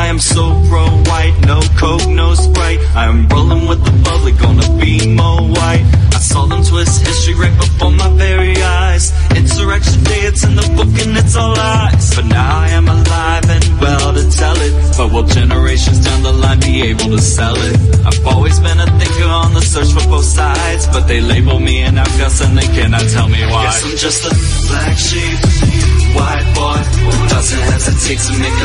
I am so pro white. No coke, no sprite. I am rolling with the bubbly, gonna be more white. I saw them twist history right before my very eyes. Insurrection day, it's in the book and it's all lies. But now I am alive and well to tell it. But will generations down the line be able to sell it? I've always been a thinker on the search for both sides. But they label me an outcast and they cannot tell me why. Guess I'm just a black sheep, white boy. Doesn't hesitate to make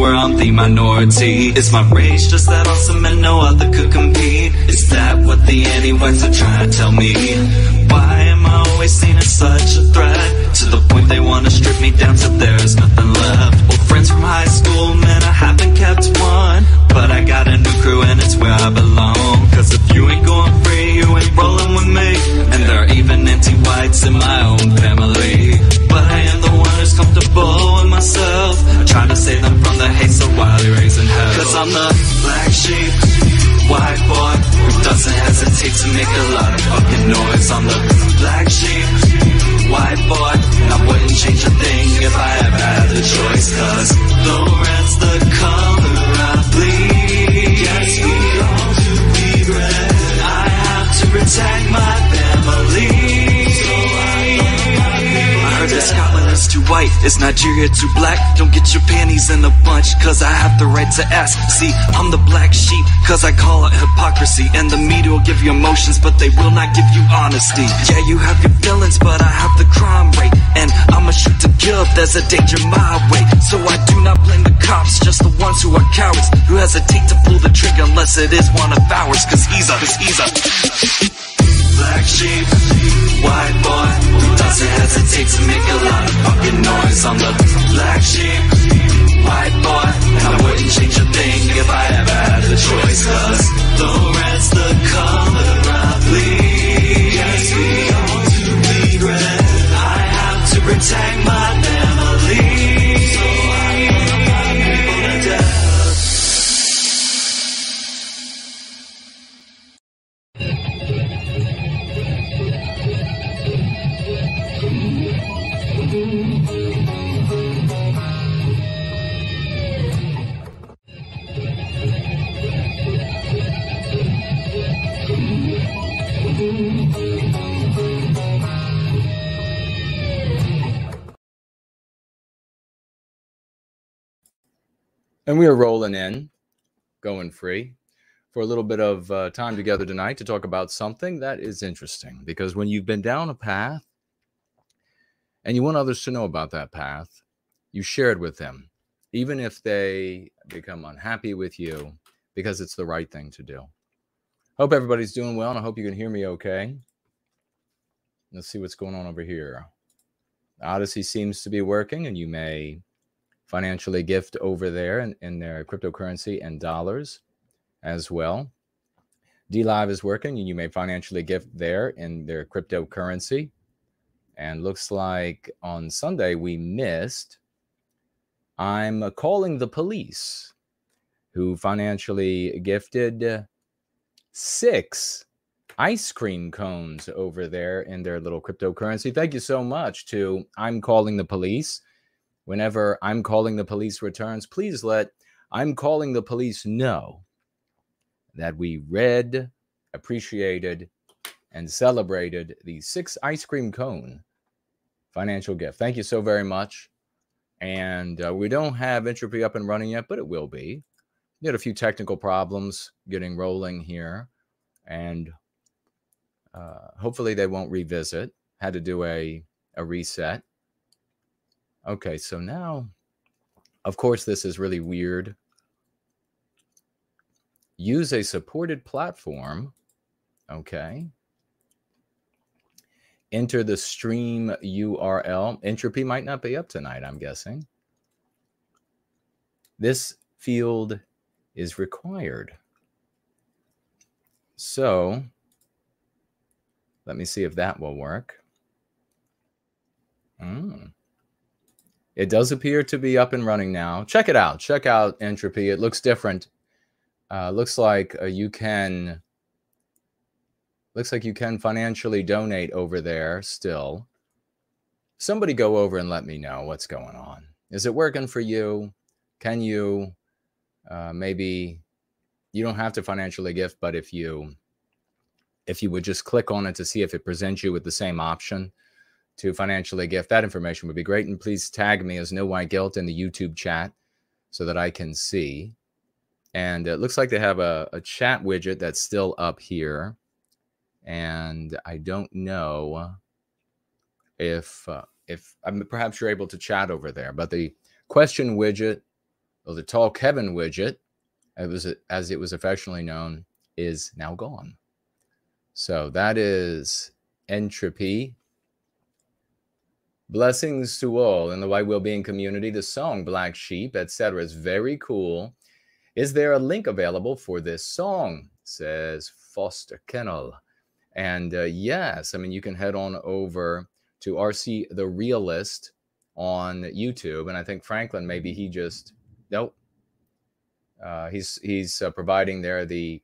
where I'm the minority Is my rage just that awesome and no other could compete? Is that what the anti-whites are trying to tell me? Why am I always seen as such a threat? To the point they wanna strip me down till there's nothing left. Old friends from high school, man I haven't kept one. But I got a new crew and it's where I belong. Cause if you ain't going free, you ain't rolling with me. And there are even anti-whites in my own family. But I am the one who's comfortable with myself I try to save them from the hate so wildly raising hell? Cause I'm the black sheep, white boy Who doesn't hesitate to make a lot of fucking noise. I'm the black sheep, white boy And I wouldn't change a thing if I ever had the choice. Cause the red's the color I bleed. Yes, we all do bleed red. I have to protect my family I heard Scotland is too white, is Nigeria too black? Don't get your panties in a bunch, cause I have the right to ask. See, I'm the black sheep, cause I call it hypocrisy. And the media will give you emotions, but they will not give you honesty. Yeah, you have your feelings, but I have the crime rate. And I'ma shoot to kill if there's a danger my way. So I do not blame the cops, just the ones who are cowards, who hesitate to pull the trigger unless it is one of ours. Cause he's a, cause he's a black sheep, white boy who doesn't hesitate to make a lot of fucking noise. I'm the black sheep, white boy, and I wouldn't change a thing if I ever had the choice. Cause the red's the color I bleed. Yes, we all do bleed red. I have to protect my And we are rolling in, going free for a little bit of uh, time together tonight to talk about something that is interesting. Because when you've been down a path and you want others to know about that path, you share it with them, even if they become unhappy with you, because it's the right thing to do. Hope everybody's doing well, and I hope you can hear me okay. Let's see what's going on over here. Odysee seems to be working, and you may financially gift over there in, in their cryptocurrency and dollars as well. DLive is working, and you may financially gift there in their cryptocurrency. And looks like on Sunday we missed. I'm calling the police, who financially gifted six ice cream cones over there in their little cryptocurrency. Thank you so much to I'm calling the police whenever I'm calling the police returns, please let I'm calling the police know that we read, appreciated, and celebrated the six ice cream cone financial gift. Thank you so very much. And uh, we don't have entropy up and running yet, but it will be. We had a few technical problems getting rolling here, and uh, hopefully they won't revisit. Had to do a a reset. Okay, so now, of course, this is really weird. Use a supported platform. Okay. Enter the stream URL. Entropy might not be up tonight, I'm guessing. This field is required. So let me see if that will work. Mm. It does appear to be up and running now. Check it out. Check out Entropy. It looks different. Uh, looks like uh, you can. Looks like you can financially donate over there still. Somebody go over and let me know what's going on. Is it working for you? Can you uh, maybe you don't have to financially gift, but if you if you would just click on it to see if it presents you with the same option, to financially gift, that information would be great. And please tag me as No White Guilt in the YouTube chat so that I can see. And it looks like they have a, a chat widget that's still up here. And I don't know if uh, if perhaps you're able to chat over there, but the question widget or the tall Kevin widget, it was as it was affectionately known, is now gone. So that is entropy Blessings to all in the white well-being community. The song Black Sheep, etc. is very cool. Is there a link available for this song? Says Foster Kennel. And uh, yes, I mean, you can head on over to RC The Realist on YouTube. And I think Franklin, maybe he just, nope. Uh, he's he's uh, providing there the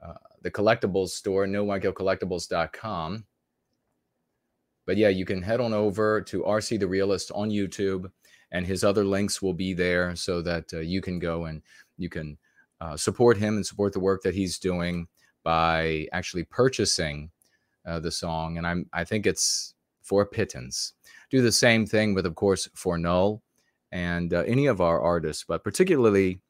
uh, the collectibles store, nowhiteguiltcollectibles.com. But yeah, you can head on over to RC the Realist on YouTube, and his other links will be there so that uh, you can go and you can uh, support him and support the work that he's doing by actually purchasing uh, the song. And I'm I think it's for pittance. Do the same thing with, of course, for null and uh, any of our artists, but particularly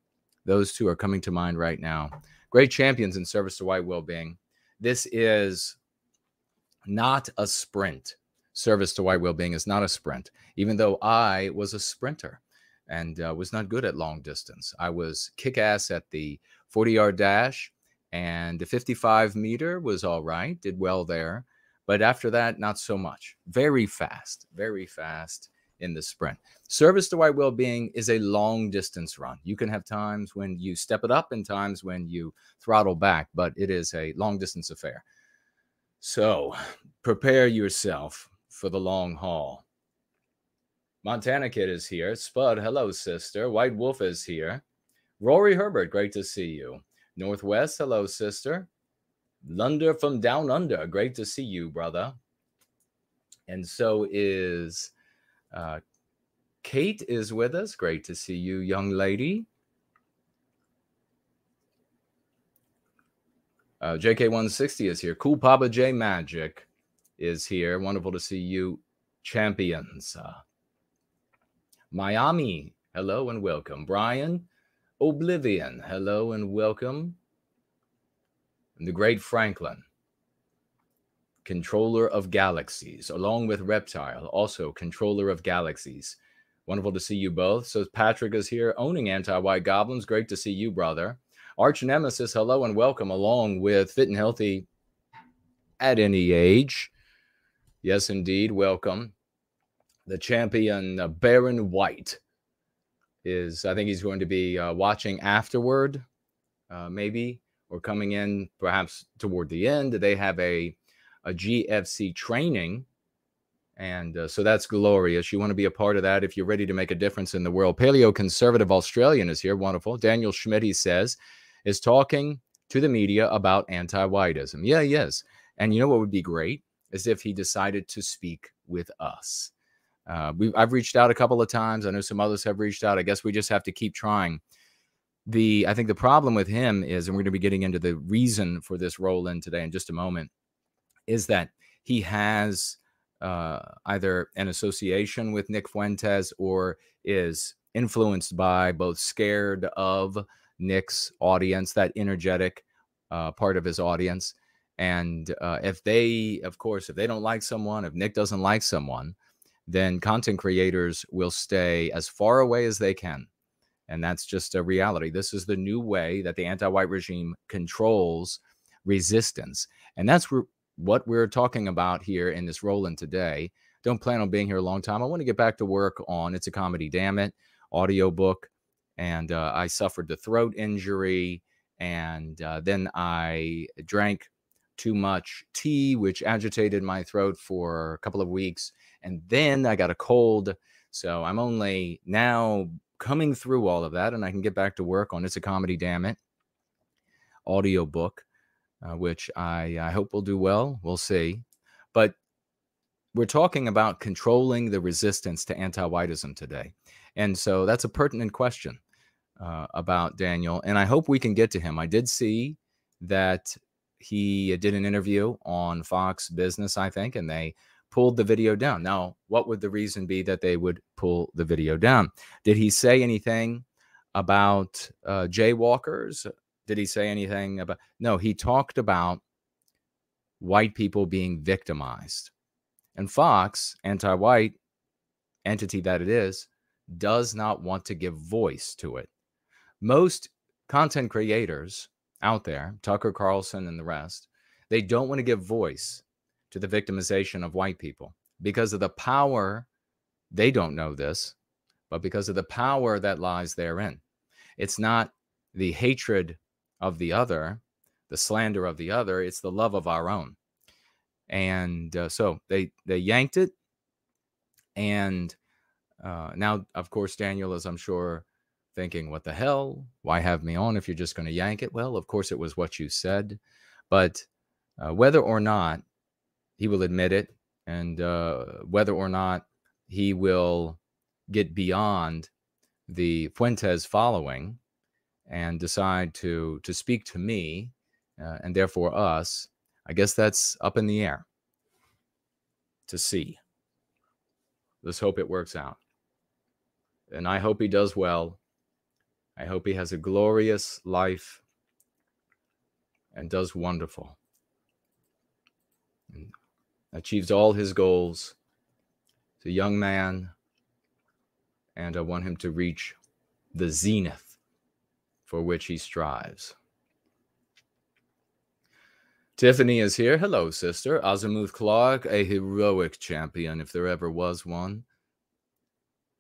those two are coming to mind right now. Great champions in service to white well-being. This is not a sprint service to white well-being is not a sprint even though i was a sprinter and uh, was not good at long distance. I was kick-ass at the 40 yard dash and the 55 meter was all right did well there but after that not so much. Very fast very fast in the sprint. Service to white well-being is a long distance run. You can have times when you step it up and times when you throttle back but it is a long distance affair. So prepare yourself for the long haul. Montana Kid is here. Spud, hello, sister. White Wolf is here. Rory Herbert, great to see you. Northwest, hello, sister. Lunder from Down Under, great to see you, brother. And so is Uh, Kate is with us. Great to see you, young lady. Uh, JK160 is here. Cool Papa J Magic is here. Wonderful to see you, champions. Uh, Miami, hello and welcome. Brian Oblivion, hello and welcome. And the great Franklin, controller of galaxies, along with Reptile, also controller of galaxies. Wonderful to see you both. So Patrick is here owning anti-white goblins. Great to see you, brother. Arch Nemesis, hello and welcome, along with Fit and Healthy at any age. Yes, indeed, welcome. The champion uh, Baron White is, I think he's going to be uh, watching afterward, uh, maybe, or coming in perhaps toward the end. They have a, a GFC training. And uh, so that's glorious. You want to be a part of that if you're ready to make a difference in the world. Paleo Conservative Australian is here. Wonderful. Daniel Schmidt, he says, is talking to the media about anti whiteism. Yeah, yes. And you know what would be great? Is if he decided to speak with us. Uh, I've reached out a couple of times. I know some others have reached out. I guess we just have to keep trying. The I think the problem with him is, and we're going to be getting into the reason for this roll in today in just a moment, is that he has uh, either an association with Nick Fuentes or is influenced by both scared of Nick's audience, that energetic uh, part of his audience. And uh, if they, of course, if they don't like someone, if Nick doesn't like someone, then content creators will stay as far away as they can. And that's just a reality. This is the new way that the anti white regime controls resistance. And that's re- what we're talking about here in this roll in today. Don't plan on being here a long time. I want to get back to work on It's a Comedy Damn It audiobook. And uh, I suffered the throat injury. And uh, then I drank too much tea, which agitated my throat for a couple of weeks and then I got a cold. So I'm only now coming through all of that, and I can get back to work on It's a Comedy, Damn It audiobook, uh, which I, I hope will do well. We'll see. But we're talking about controlling the resistance to anti whiteism today. And so that's a pertinent question uh, about Daniel. And I hope we can get to him. I did see that he did an interview on Fox Business, I think, and they pulled the video down. Now, what would the reason be that they would pull the video down? Did he say anything about uh, jaywalkers? Did he say anything about? No, he talked about white people being victimized. And Fox, anti white entity that it is, does not want to give voice to it. Most content creators out there, Tucker Carlson and the rest, they don't want to give voice to the victimization of white people because of the power. They don't know this, but because of the power that lies therein. It's not the hatred of the other, the slander of the other, it's the love of our own. And uh, so they they yanked it, and uh, now, of course, Daniel is, I'm sure, thinking, "What the hell? Why have me on if you're just going to yank it?" Well, of course, it was what you said, but uh, whether or not he will admit it, and uh, whether or not he will get beyond the Fuentes following and decide to to speak to me uh, and therefore us, I guess that's up in the air to see. Let's hope it works out. And I hope he does well. I hope he has a glorious life and does wonderful. And achieves all his goals. He's a young man, and I want him to reach the zenith for which he strives. Tiffany is here. Hello, sister. Azimuth Clark, a heroic champion, if there ever was one.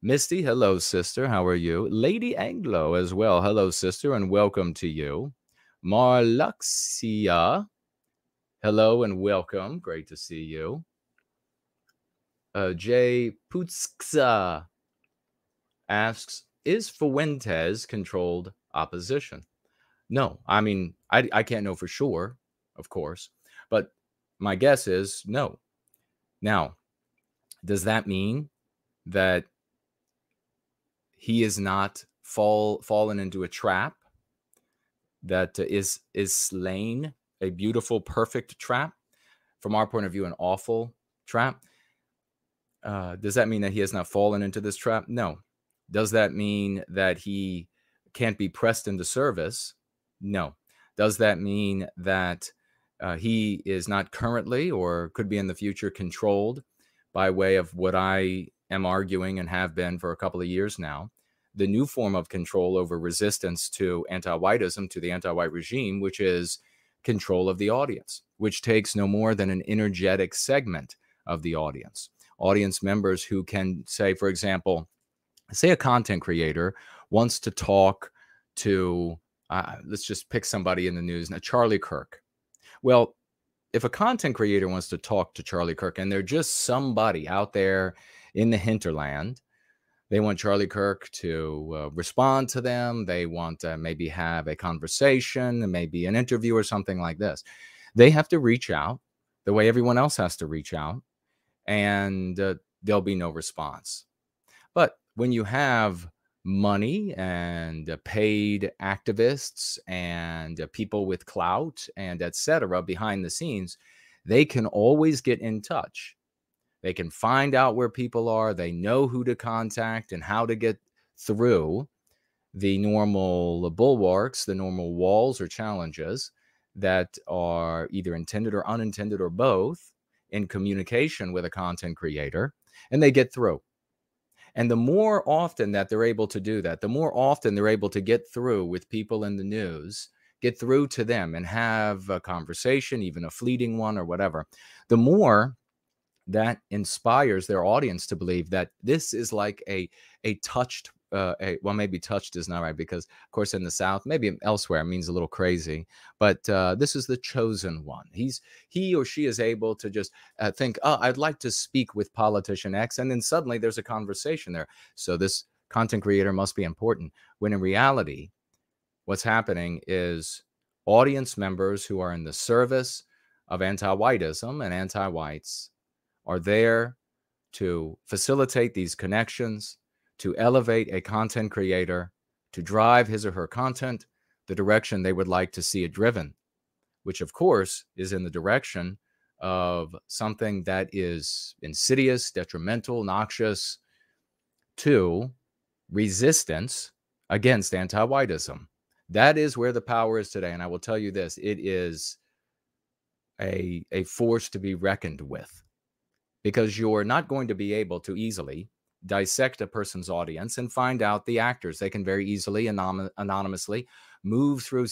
Misty, hello, sister. How are you? Lady Anglo as well. Hello, sister, and welcome to you. Marluxia, Hello and welcome. Great to see you. Uh, Jay Putskza asks, is Fuentes controlled opposition? No, I mean, I, I can't know for sure, of course, but my guess is no. Now, does that mean that he is not fall fallen into a trap that is is slain a beautiful perfect trap from our point of view an awful trap. Uh, does that mean that he has not fallen into this trap? No. Does that mean that he can't be pressed into service? No. Does that mean that uh, he is not currently or could be in the future controlled by way of what I am arguing and have been for a couple of years now the new form of control over resistance to anti whiteism, to the anti white regime, which is control of the audience, which takes no more than an energetic segment of the audience. Audience members who can say, for example, say a content creator wants to talk to, uh, let's just pick somebody in the news, now Charlie Kirk. Well, if a content creator wants to talk to Charlie Kirk and they're just somebody out there in the hinterland, they want Charlie Kirk to uh, respond to them. They want to maybe have a conversation, maybe an interview or something like this. They have to reach out the way everyone else has to reach out, and uh, there'll be no response. But when you have money and uh, paid activists and uh, people with clout and etc behind the scenes they can always get in touch they can find out where people are they know who to contact and how to get through the normal bulwarks the normal walls or challenges that are either intended or unintended or both in communication with a content creator and they get through. And the more often that they're able to do that, the more often they're able to get through with people in the news, get through to them and have a conversation, even a fleeting one or whatever, the more that inspires their audience to believe that this is like a a touched uh, a, well, maybe touched is not right because, of course, in the South, maybe elsewhere, means a little crazy. But uh, this is the chosen one. He's he or she is able to just uh, think, oh, I'd like to speak with politician X, and then suddenly there's a conversation there. So this content creator must be important. When in reality, what's happening is audience members who are in the service of anti-whiteism and anti-whites are there to facilitate these connections to elevate a content creator to drive his or her content the direction they would like to see it driven, which of course is in the direction of something that is insidious, detrimental, noxious to resistance against anti whiteism. That is where the power is today. And I will tell you this it is a, a force to be reckoned with because you're not going to be able to easily dissect a person's audience and find out the actors. They can very easily anon- anonymously move through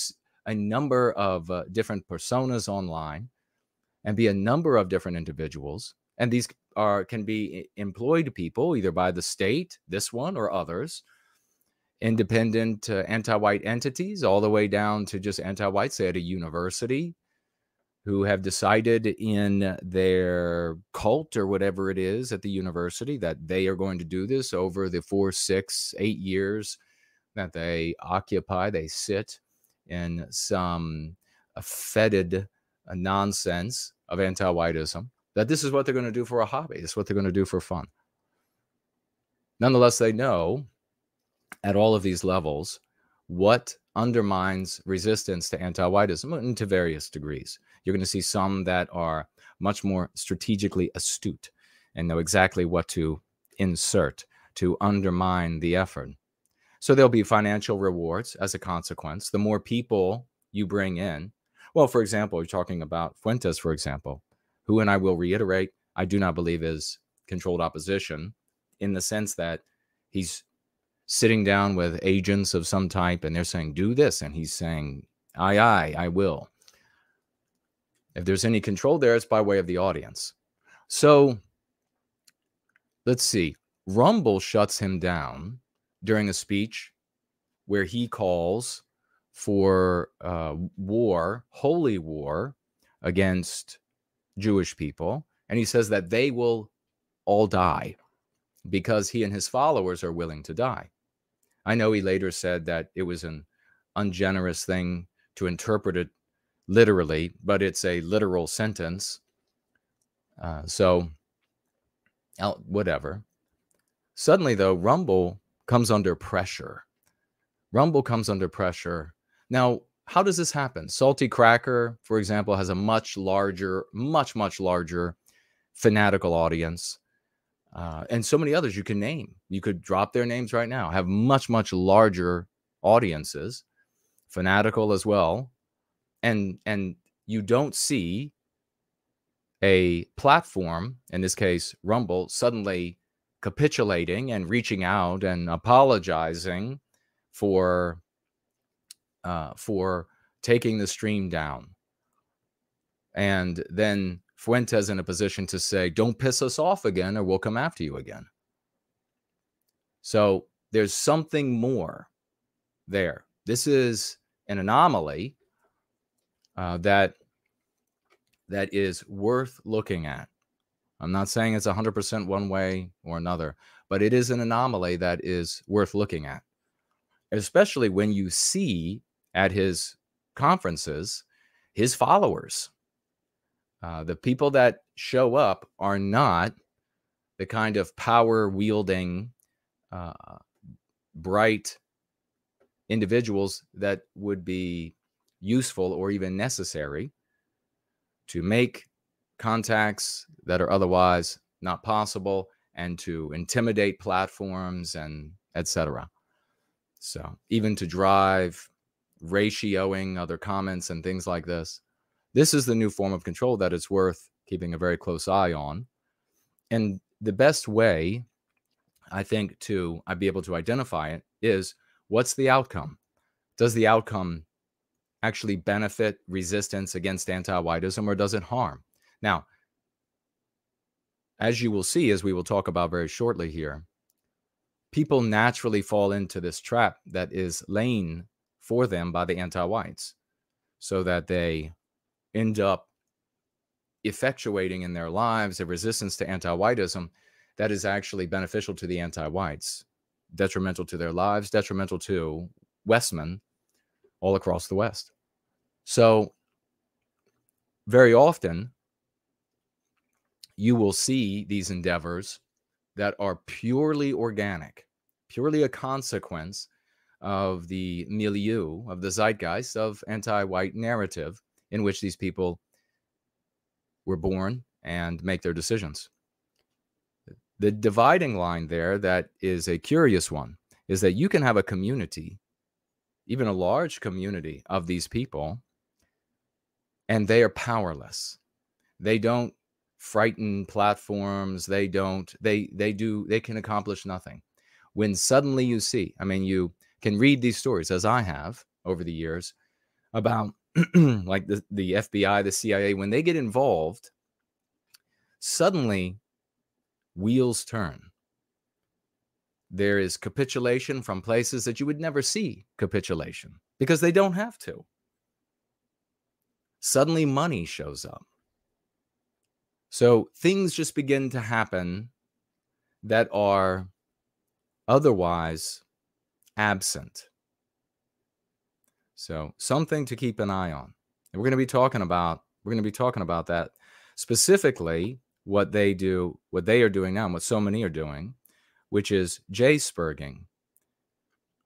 a number of uh, different personas online and be a number of different individuals. And these are can be employed people either by the state, this one or others, independent uh, anti-white entities, all the way down to just anti-white, say at a university, who have decided in their cult or whatever it is at the university that they are going to do this over the four, six, eight years that they occupy. They sit in some fetid uh, nonsense of anti whiteism, that this is what they're going to do for a hobby. This is what they're going to do for fun. Nonetheless, they know at all of these levels what undermines resistance to anti whiteism and to various degrees. You're going to see some that are much more strategically astute and know exactly what to insert to undermine the effort. So there'll be financial rewards as a consequence. The more people you bring in, well, for example, you're talking about Fuentes, for example, who, and I will reiterate, I do not believe is controlled opposition in the sense that he's sitting down with agents of some type and they're saying, do this. And he's saying, aye, aye, I will. If there's any control there, it's by way of the audience. So let's see. Rumble shuts him down during a speech where he calls for uh, war, holy war against Jewish people. And he says that they will all die because he and his followers are willing to die. I know he later said that it was an ungenerous thing to interpret it literally, but it's a literal sentence. Uh, so, whatever. Suddenly, though, Rumble comes under pressure. Rumble comes under pressure. Now, how does this happen? Salty Cracker, for example, has a much larger, much, much larger fanatical audience. Uh, and so many others you can name. You could drop their names right now, have much, much larger audiences, fanatical as well. And and you don't see a platform, in this case, Rumble, suddenly capitulating and reaching out and apologizing for uh, for taking the stream down. And then Fuentes in a position to say, don't piss us off again or we'll come after you again. So there's something more there. This is an anomaly uh, that that is worth looking at. I'm not saying it's 100% one way or another, but it is an anomaly that is worth looking at, especially when you see at his conferences his followers. Uh, the people that show up are not the kind of power wielding, uh, bright individuals that would be useful or even necessary to make contacts that are otherwise not possible and to intimidate platforms and etc. So even to drive ratioing other comments and things like this. This is the new form of control that it's worth keeping a very close eye on. And the best way, I think, to I be able to identify it is what's the outcome? Does the outcome actually benefit resistance against anti-whiteism or does it harm? Now, as you will see, as we will talk about very shortly here, people naturally fall into this trap that is laying for them by the anti whites so that they end up effectuating in their lives a resistance to anti whiteism that is actually beneficial to the anti whites, detrimental to their lives, detrimental to Westmen all across the West. So, very often, you will see these endeavors that are purely organic, purely a consequence of the milieu, of the zeitgeist of anti white narrative in which these people were born and make their decisions. The dividing line there that is a curious one is that you can have a community, even a large community of these people, and they are powerless. They don't frighten platforms. They don't, they, they do, they can accomplish nothing. When suddenly you see, I mean, you, can read these stories, as I have over the years, about like the, the FBI, the CIA, when they get involved, suddenly wheels turn. There is capitulation from places that you would never see capitulation because they don't have to. Suddenly, money shows up. So things just begin to happen that are otherwise absent. So something to keep an eye on. And we're going to be talking about we're going to be talking about that specifically what they do, what they are doing now, and what so many are doing, which is J-spurging.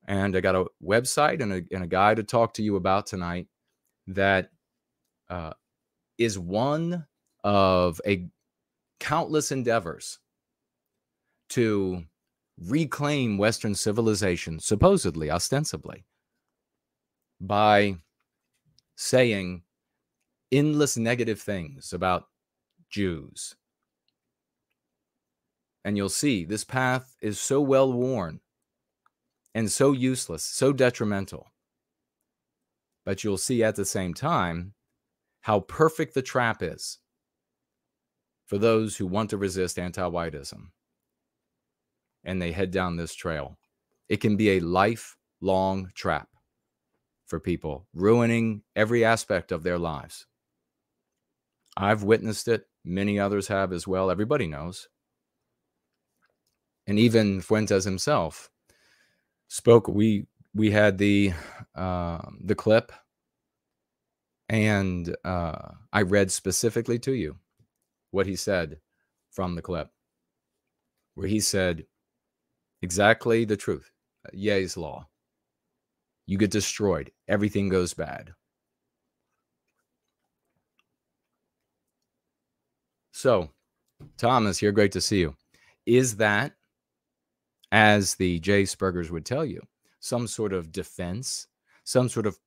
And I got a website and a, and a guy to talk to you about tonight that uh, is one of a countless endeavors to reclaim Western civilization, supposedly, ostensibly, by saying endless negative things about Jews. And you'll see this path is so well worn and so useless, so detrimental. But you'll see at the same time how perfect the trap is for those who want to resist anti whiteism and they head down this trail. It can be a lifelong trap for people, ruining every aspect of their lives. I've witnessed it. Many others have as well. Everybody knows. And even Fuentes himself spoke. We we had the uh, the clip, and uh, I read specifically to you what he said from the clip, where he said, Exactly the truth. Ye's law. You get destroyed, everything goes bad. So, Thomas here, great to see you. Is that, as the Jay Spurgers would tell you, some sort of defense, some sort of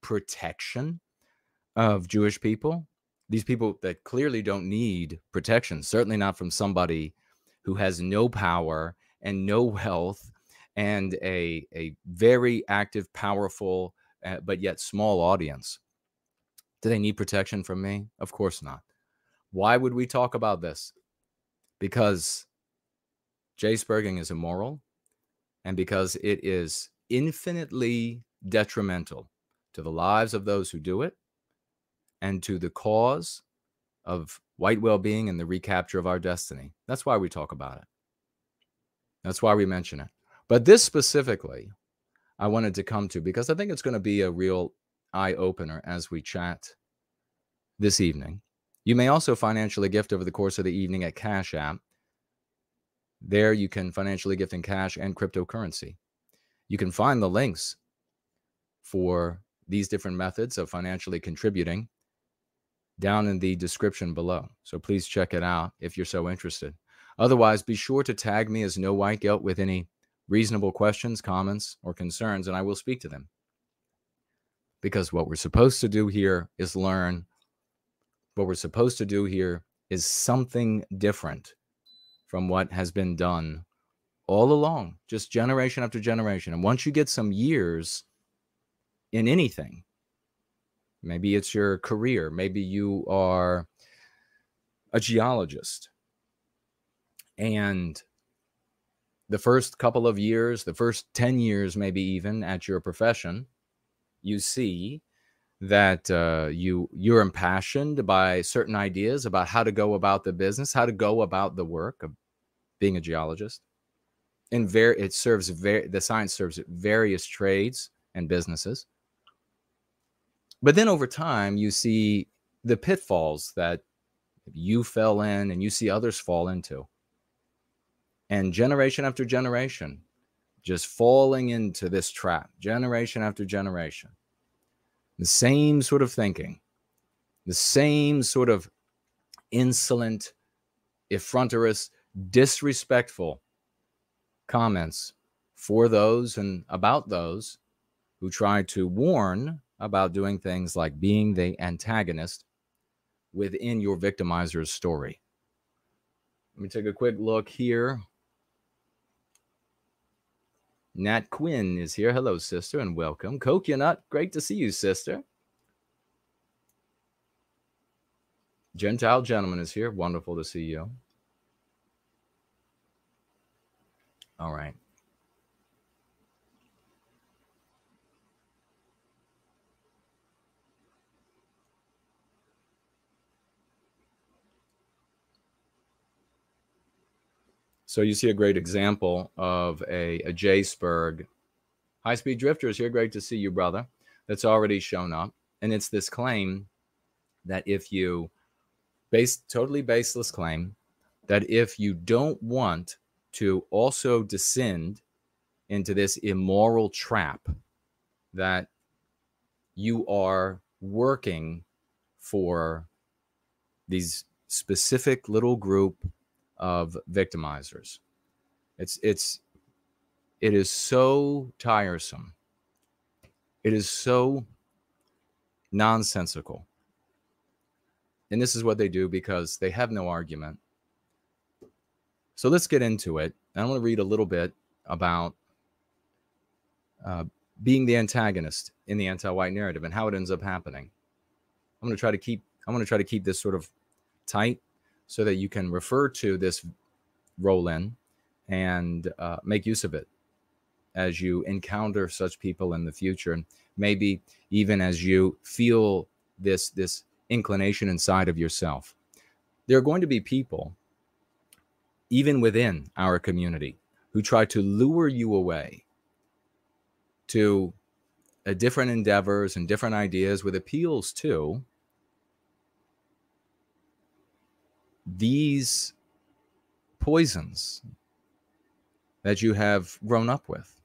protection of Jewish people? These people that clearly don't need protection, certainly not from somebody who has no power and no wealth and a, a very active, powerful, uh, but yet small audience. Do they need protection from me? Of course not. Why would we talk about this? Because Jay Spurging is immoral and because it is infinitely detrimental to the lives of those who do it and to the cause of white well being and the recapture of our destiny. That's why we talk about it. That's why we mention it. But this specifically, I wanted to come to because I think it's going to be a real eye opener as we chat this evening. You may also financially gift over the course of the evening at Cash App. There you can financially gift in cash and cryptocurrency. You can find the links for these different methods of financially contributing down in the description below. So please check it out if you're so interested. Otherwise, be sure to tag me as No White Guilt with any reasonable questions, comments, or concerns, and I will speak to them. Because what we're supposed to do here is learn. What we're supposed to do here is something different from what has been done all along, just generation after generation. And once you get some years in anything, maybe it's your career, maybe you are a geologist, and the first couple of years, the first 10 years, maybe even at your profession, you see that uh, you you're impassioned by certain ideas about how to go about the business, how to go about the work of being a geologist. And ver- it serves ver- the science serves various trades and businesses. But then over time, you see the pitfalls that you fell in and you see others fall into and generation after generation just falling into this trap, generation after generation. The same sort of thinking, the same sort of insolent, effronterous, disrespectful comments for those and about those who try to warn about doing things like being the antagonist within your victimizer's story. Let me take a quick look here Nat Quinn is here. Hello, sister, and welcome. Coconut, great to see you, sister. Gentile gentleman is here. Wonderful to see you. All right. So you see a great example of a, a J-Spurg. High-speed drifter is here. Great to see you, brother. That's already shown up. And it's this claim that if you base totally baseless claim that if you don't want to also descend into this immoral trap that you are working for these specific little group of victimizers. It's it's it is so tiresome. It is so nonsensical. And this is what they do because they have no argument. So let's get into it. I want to read a little bit about uh, being the antagonist in the anti-white narrative and how it ends up happening. I'm going to try to keep I'm going to try to keep this sort of tight so that you can refer to this roll in and uh, make use of it as you encounter such people in the future and maybe even as you feel this this inclination inside of yourself there are going to be people even within our community who try to lure you away to uh, different endeavors and different ideas with appeals to these poisons that you have grown up with,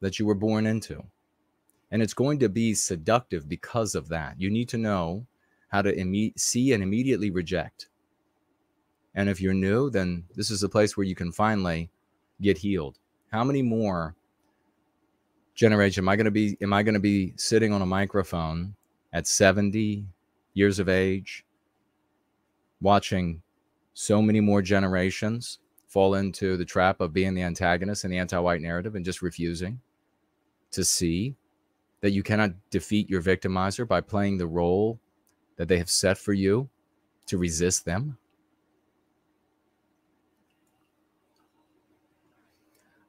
that you were born into. And it's going to be seductive because of that. You need to know how to imme- see and immediately reject. And if you're new, then this is a place where you can finally get healed. How many more generation am I going to be am I going to be sitting on a microphone at 70 years of age watching so many more generations fall into the trap of being the antagonist in the anti-white narrative and just refusing to see that you cannot defeat your victimizer by playing the role that they have set for you to resist them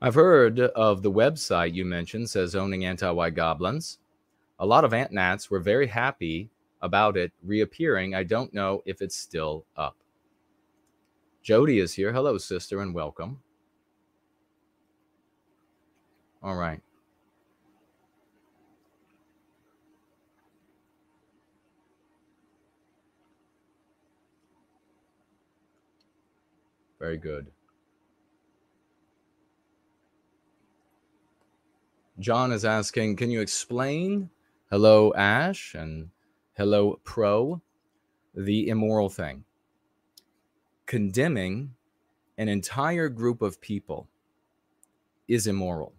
I've heard of the website you mentioned says owning anti-white goblins. A lot of ant nats were very happy about it reappearing. I don't know if it's still up. Jody is here. Hello, sister, and welcome. All right. Very good. John is asking, can you explain hello Ash and hello Pro the immoral thing? Condemning an entire group of people is immoral.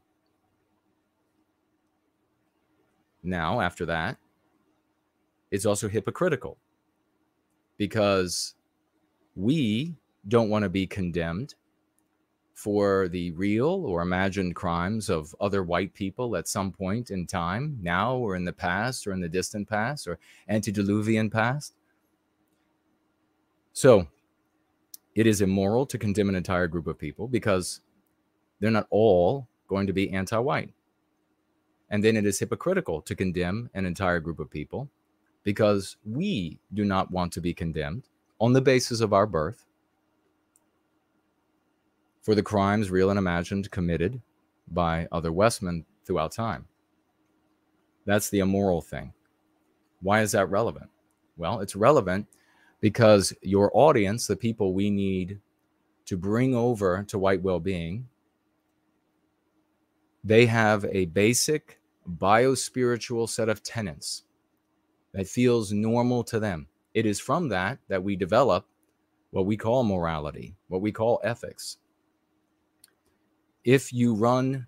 Now, after that, it's also hypocritical because we don't want to be condemned for the real or imagined crimes of other white people at some point in time, now or in the past or in the distant past or antediluvian past. So it is immoral to condemn an entire group of people because they're not all going to be anti white. And then it is hypocritical to condemn an entire group of people because we do not want to be condemned on the basis of our birth for the crimes, real and imagined, committed by other Westmen throughout time. That's the immoral thing. Why is that relevant? Well, it's relevant because your audience, the people we need to bring over to white well being, they have a basic biospiritual set of tenets that feels normal to them. It is from that that we develop what we call morality, what we call ethics if you run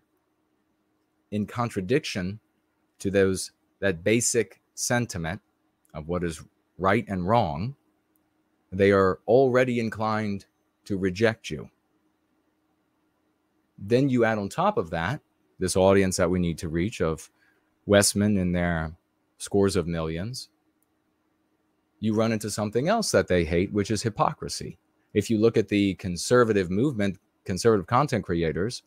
in contradiction to those that basic sentiment of what is right and wrong, they are already inclined to reject you. Then you add on top of that this audience that we need to reach of Westmen and their scores of millions. You run into something else that they hate, which is hypocrisy. If you look at the conservative movement, conservative content creators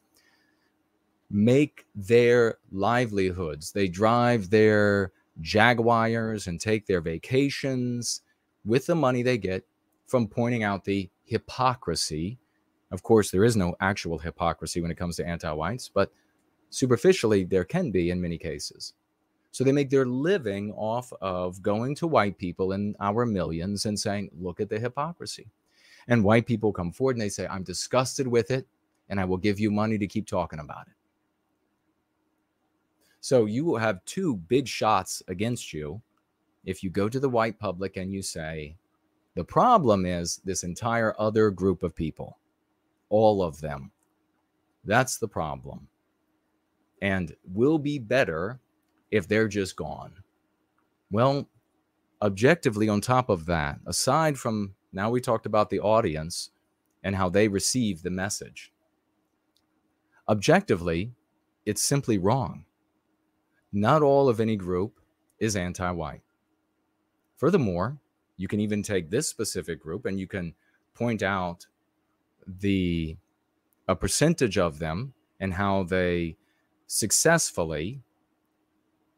make their livelihoods. They drive their Jaguars and take their vacations with the money they get from pointing out the hypocrisy. Of course, there is no actual hypocrisy when it comes to anti whites, but superficially, there can be in many cases. So they make their living off of going to white people in our millions and saying, look at the hypocrisy. And white people come forward and they say, I'm disgusted with it, and I will give you money to keep talking about it. So you will have two big shots against you if you go to the white public and you say, the problem is this entire other group of people, all of them. That's the problem. And will be better if they're just gone. Well, objectively, on top of that, aside from now we talked about the audience and how they receive the message, objectively, it's simply wrong. Not all of any group is anti white. Furthermore, you can even take this specific group and you can point out the a percentage of them and how they successfully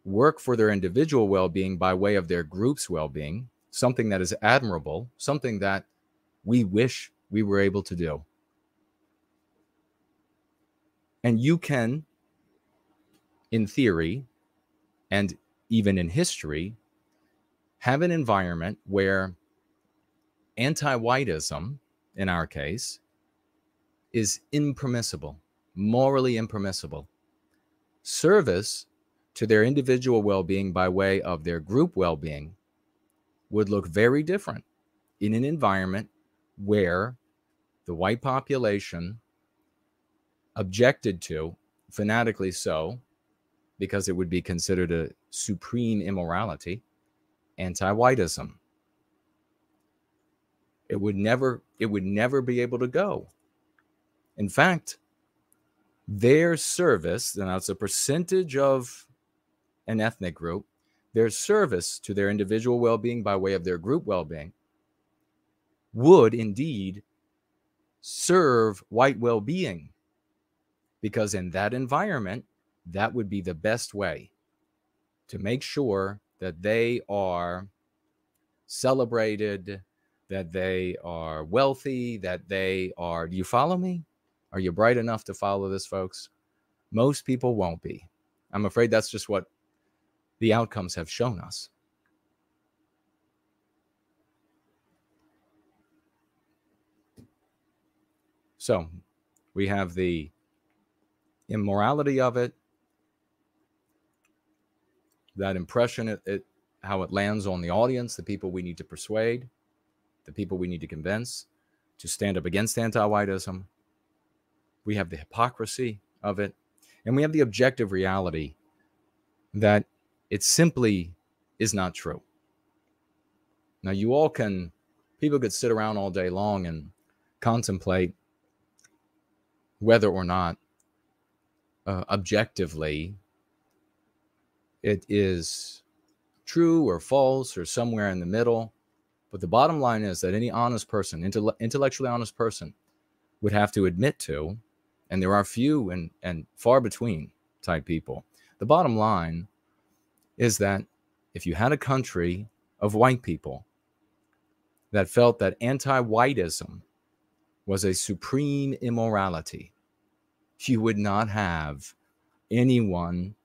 work for their individual well-being by way of their group's well-being something that is admirable something that we wish we were able to do and you can in theory and even in history, have an environment where anti whiteism, in our case, is impermissible, morally impermissible. Service to their individual well being by way of their group well being would look very different in an environment where the white population objected to, fanatically so, because it would be considered a supreme immorality, anti whiteism. It would never, it would never be able to go. In fact, their service, and that's a percentage of an ethnic group, their service to their individual well being by way of their group well being would indeed serve white well being. Because in that environment, that would be the best way to make sure that they are celebrated, that they are wealthy, that they are. Do you follow me? Are you bright enough to follow this, folks? Most people won't be. I'm afraid that's just what the outcomes have shown us. So we have the immorality of it, that impression, it, it, how it lands on the audience, the people we need to persuade, the people we need to convince to stand up against anti whiteism. We have the hypocrisy of it, and we have the objective reality that it simply is not true. Now, you all can, people could sit around all day long and contemplate whether or not uh, objectively it is true or false or somewhere in the middle. But the bottom line is that any honest person, intell- intellectually honest person, would have to admit to, and there are few and, and far between type people. The bottom line is that if you had a country of white people that felt that anti whiteism was a supreme immorality, you would not have anyone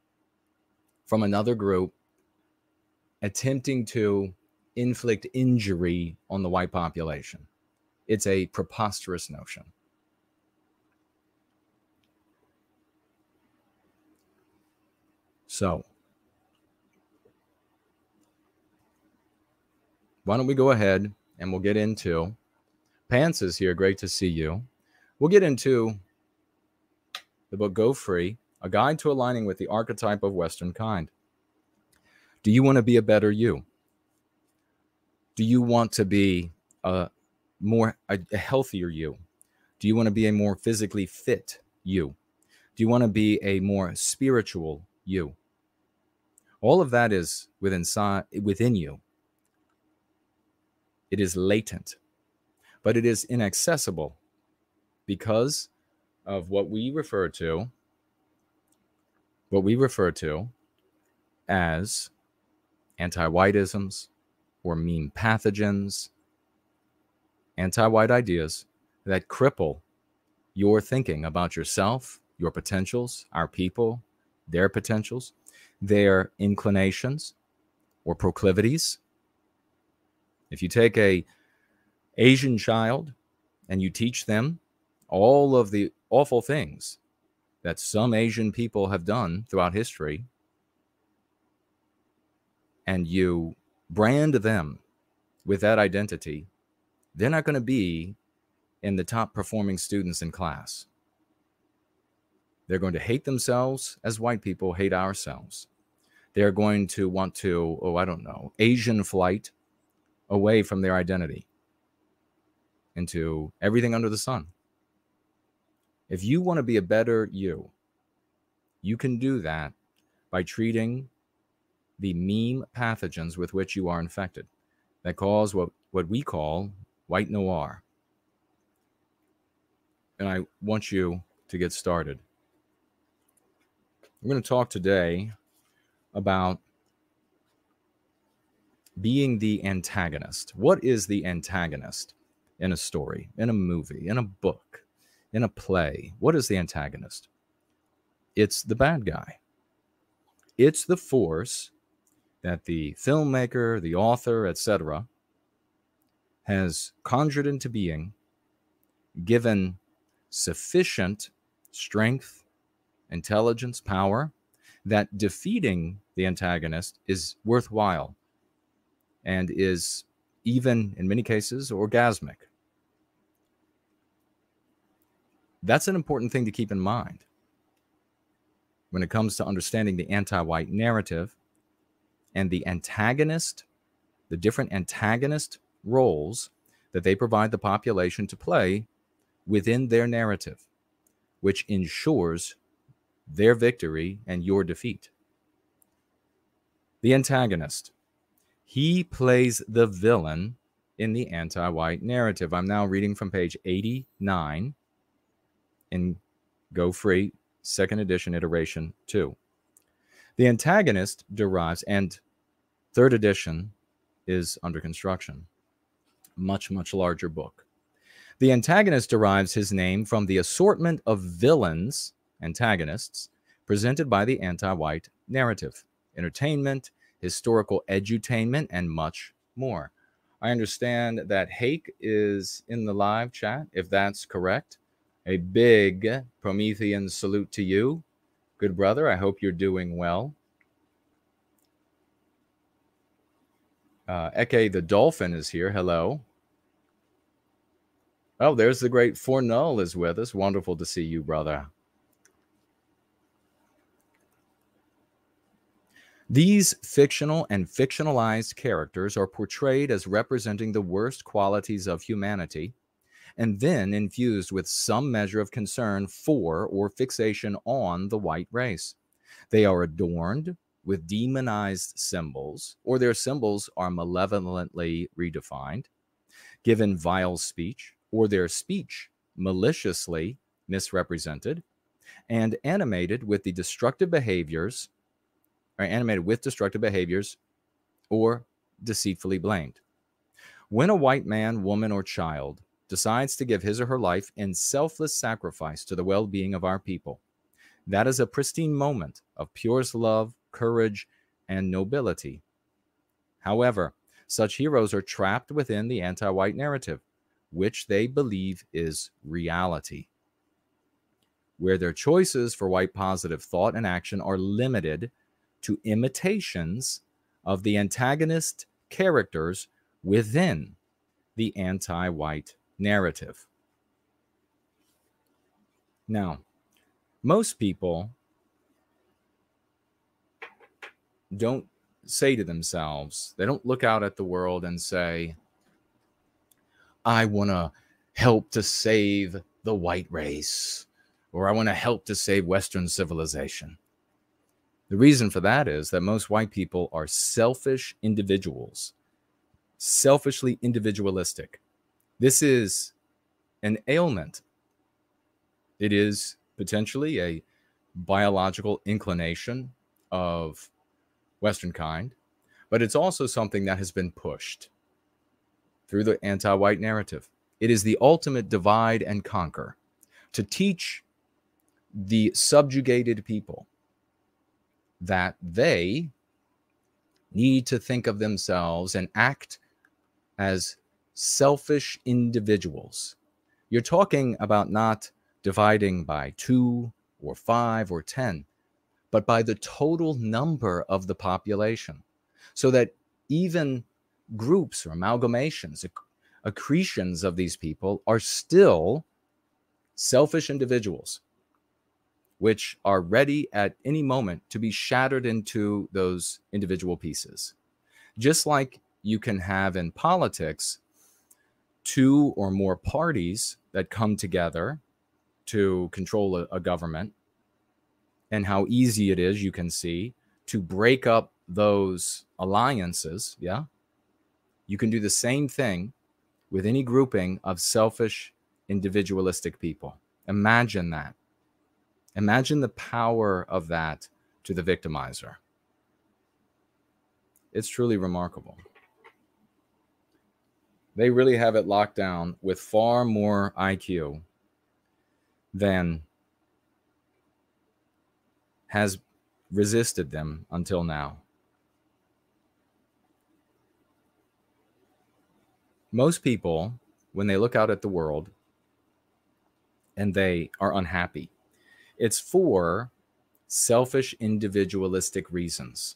from another group attempting to inflict injury on the white population. It's a preposterous notion. So, why don't we go ahead and we'll get into Pants is here. Great to see you. We'll get into the book Go Free, a guide to aligning with the archetype of Western kind. Do you want to be a better you? Do you want to be a more a, a healthier you? Do you want to be a more physically fit you? Do you want to be a more spiritual you? All of that is within within you. It is latent, but it is inaccessible because of what we refer to what we refer to as anti-whiteisms or meme pathogens, anti-white ideas that cripple your thinking about yourself, your potentials, our people, their potentials, their inclinations or proclivities, if you take a Asian child and you teach them all of the awful things that some Asian people have done throughout history, and you brand them with that identity, they're not going to be in the top performing students in class. They're going to hate themselves as white people hate ourselves. They're going to want to, oh, I don't know, Asian flight away from their identity into everything under the sun. If you want to be a better you, you can do that by treating the meme pathogens with which you are infected that cause what, what we call white noir. And I want you to get started. I'm going to talk today about being the antagonist. What is the antagonist in a story, in a movie, in a book, in a play? What is the antagonist? It's the bad guy. It's the force that the filmmaker, the author, etc., has conjured into being, given sufficient strength, intelligence, power that defeating the antagonist is worthwhile and is even in many cases orgasmic. That's an important thing to keep in mind when it comes to understanding the anti white narrative and the antagonist, the different antagonist roles that they provide the population to play within their narrative, which ensures their victory and your defeat. The antagonist, he plays the villain in the anti white narrative. I'm now reading from page 89 in Go Free, second edition, iteration two. The antagonist derives, and third edition is under construction. Much, much larger book. The antagonist derives his name from the assortment of villains, antagonists, presented by the anti white narrative, entertainment, historical edutainment, and much more. I understand that Hake is in the live chat, if that's correct. A big Promethean salute to you, good brother. I hope you're doing well. Uh, Eke the Dolphin is here. Hello. Oh, there's the great Fornull is with us. Wonderful to see you, brother. These fictional and fictionalized characters are portrayed as representing the worst qualities of humanity and then infused with some measure of concern for or fixation on the white race. They are adorned with demonized symbols, or their symbols are malevolently redefined, given vile speech, or their speech maliciously misrepresented, and animated with the destructive behaviors, or animated with destructive behaviors, or deceitfully blamed. When a white man, woman, or child decides to give his or her life in selfless sacrifice to the well being of our people. That is a pristine moment of purest love, courage, and nobility. However, such heroes are trapped within the anti white narrative, which they believe is reality, where their choices for white positive thought and action are limited to imitations of the antagonist characters within the anti white narrative. Now, most people don't say to themselves, they don't look out at the world and say, I want to help to save the white race, or I want to help to save Western civilization. The reason for that is that most white people are selfish individuals, selfishly individualistic. This is an ailment. It is potentially a biological inclination of Western kind, but it's also something that has been pushed through the anti white narrative. It is the ultimate divide and conquer to teach the subjugated people that they need to think of themselves and act as selfish individuals. You're talking about not dividing by two or five or 10, but by the total number of the population. So that even groups or amalgamations, accretions of these people are still selfish individuals, which are ready at any moment to be shattered into those individual pieces. Just like you can have in politics two or more parties that come together to control a, a government and how easy it is, you can see, to break up those alliances. Yeah. You can do the same thing with any grouping of selfish, individualistic people. Imagine that. Imagine the power of that to the victimizer. It's truly remarkable they really have it locked down with far more IQ than has resisted them until now. Most people, when they look out at the world and they are unhappy. It's for selfish, individualistic reasons.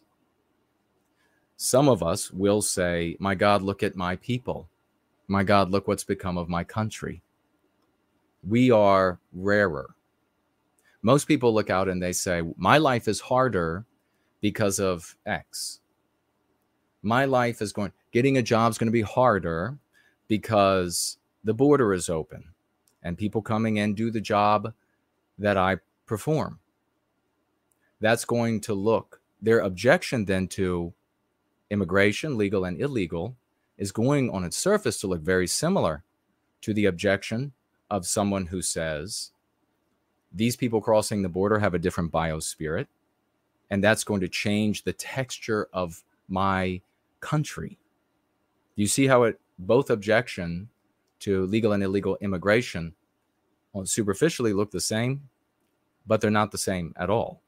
Some of us will say, My God, look at my people. My God, look what's become of my country. We are rarer. Most people look out and they say, My life is harder because of X. My life is going, getting a job is going to be harder because the border is open and people coming in do the job that I perform. That's going to look, their objection then to immigration, legal and illegal, is going on its surface to look very similar to the objection of someone who says these people crossing the border have a different biospirit, and that's going to change the texture of my country. You see how it both objection to legal and illegal immigration uh, superficially look the same, but they're not the same at all.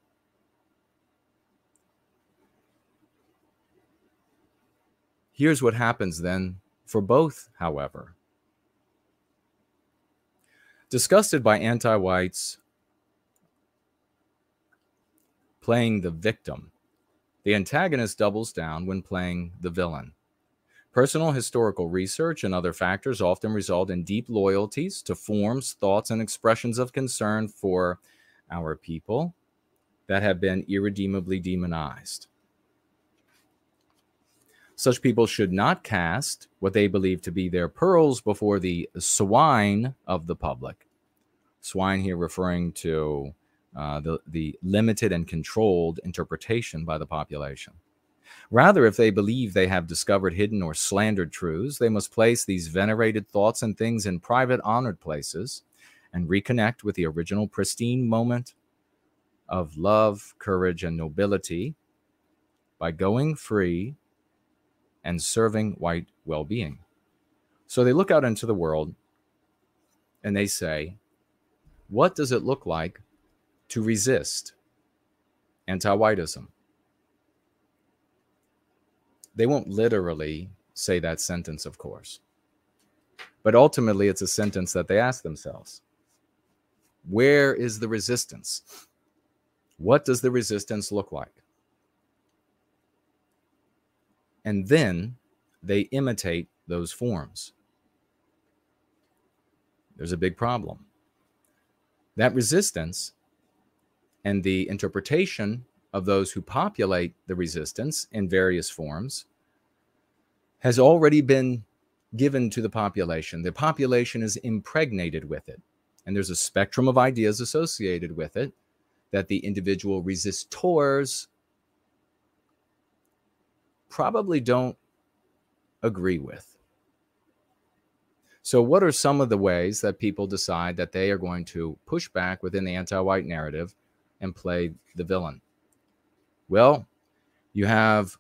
Here's what happens then for both, however. Disgusted by anti whites playing the victim, the antagonist doubles down when playing the villain. Personal historical research and other factors often result in deep loyalties to forms, thoughts, and expressions of concern for our people that have been irredeemably demonized. Such people should not cast what they believe to be their pearls before the swine of the public. Swine here referring to uh, the, the limited and controlled interpretation by the population. Rather, if they believe they have discovered hidden or slandered truths, they must place these venerated thoughts and things in private, honored places and reconnect with the original pristine moment of love, courage, and nobility by going free and serving white well being. So they look out into the world and they say, What does it look like to resist anti whiteism? They won't literally say that sentence, of course. But ultimately, it's a sentence that they ask themselves Where is the resistance? What does the resistance look like? And then they imitate those forms. There's a big problem. That resistance and the interpretation of those who populate the resistance in various forms has already been given to the population. The population is impregnated with it. And there's a spectrum of ideas associated with it that the individual resistors probably don't agree with. So, what are some of the ways that people decide that they are going to push back within the anti white narrative and play the villain? Well, you have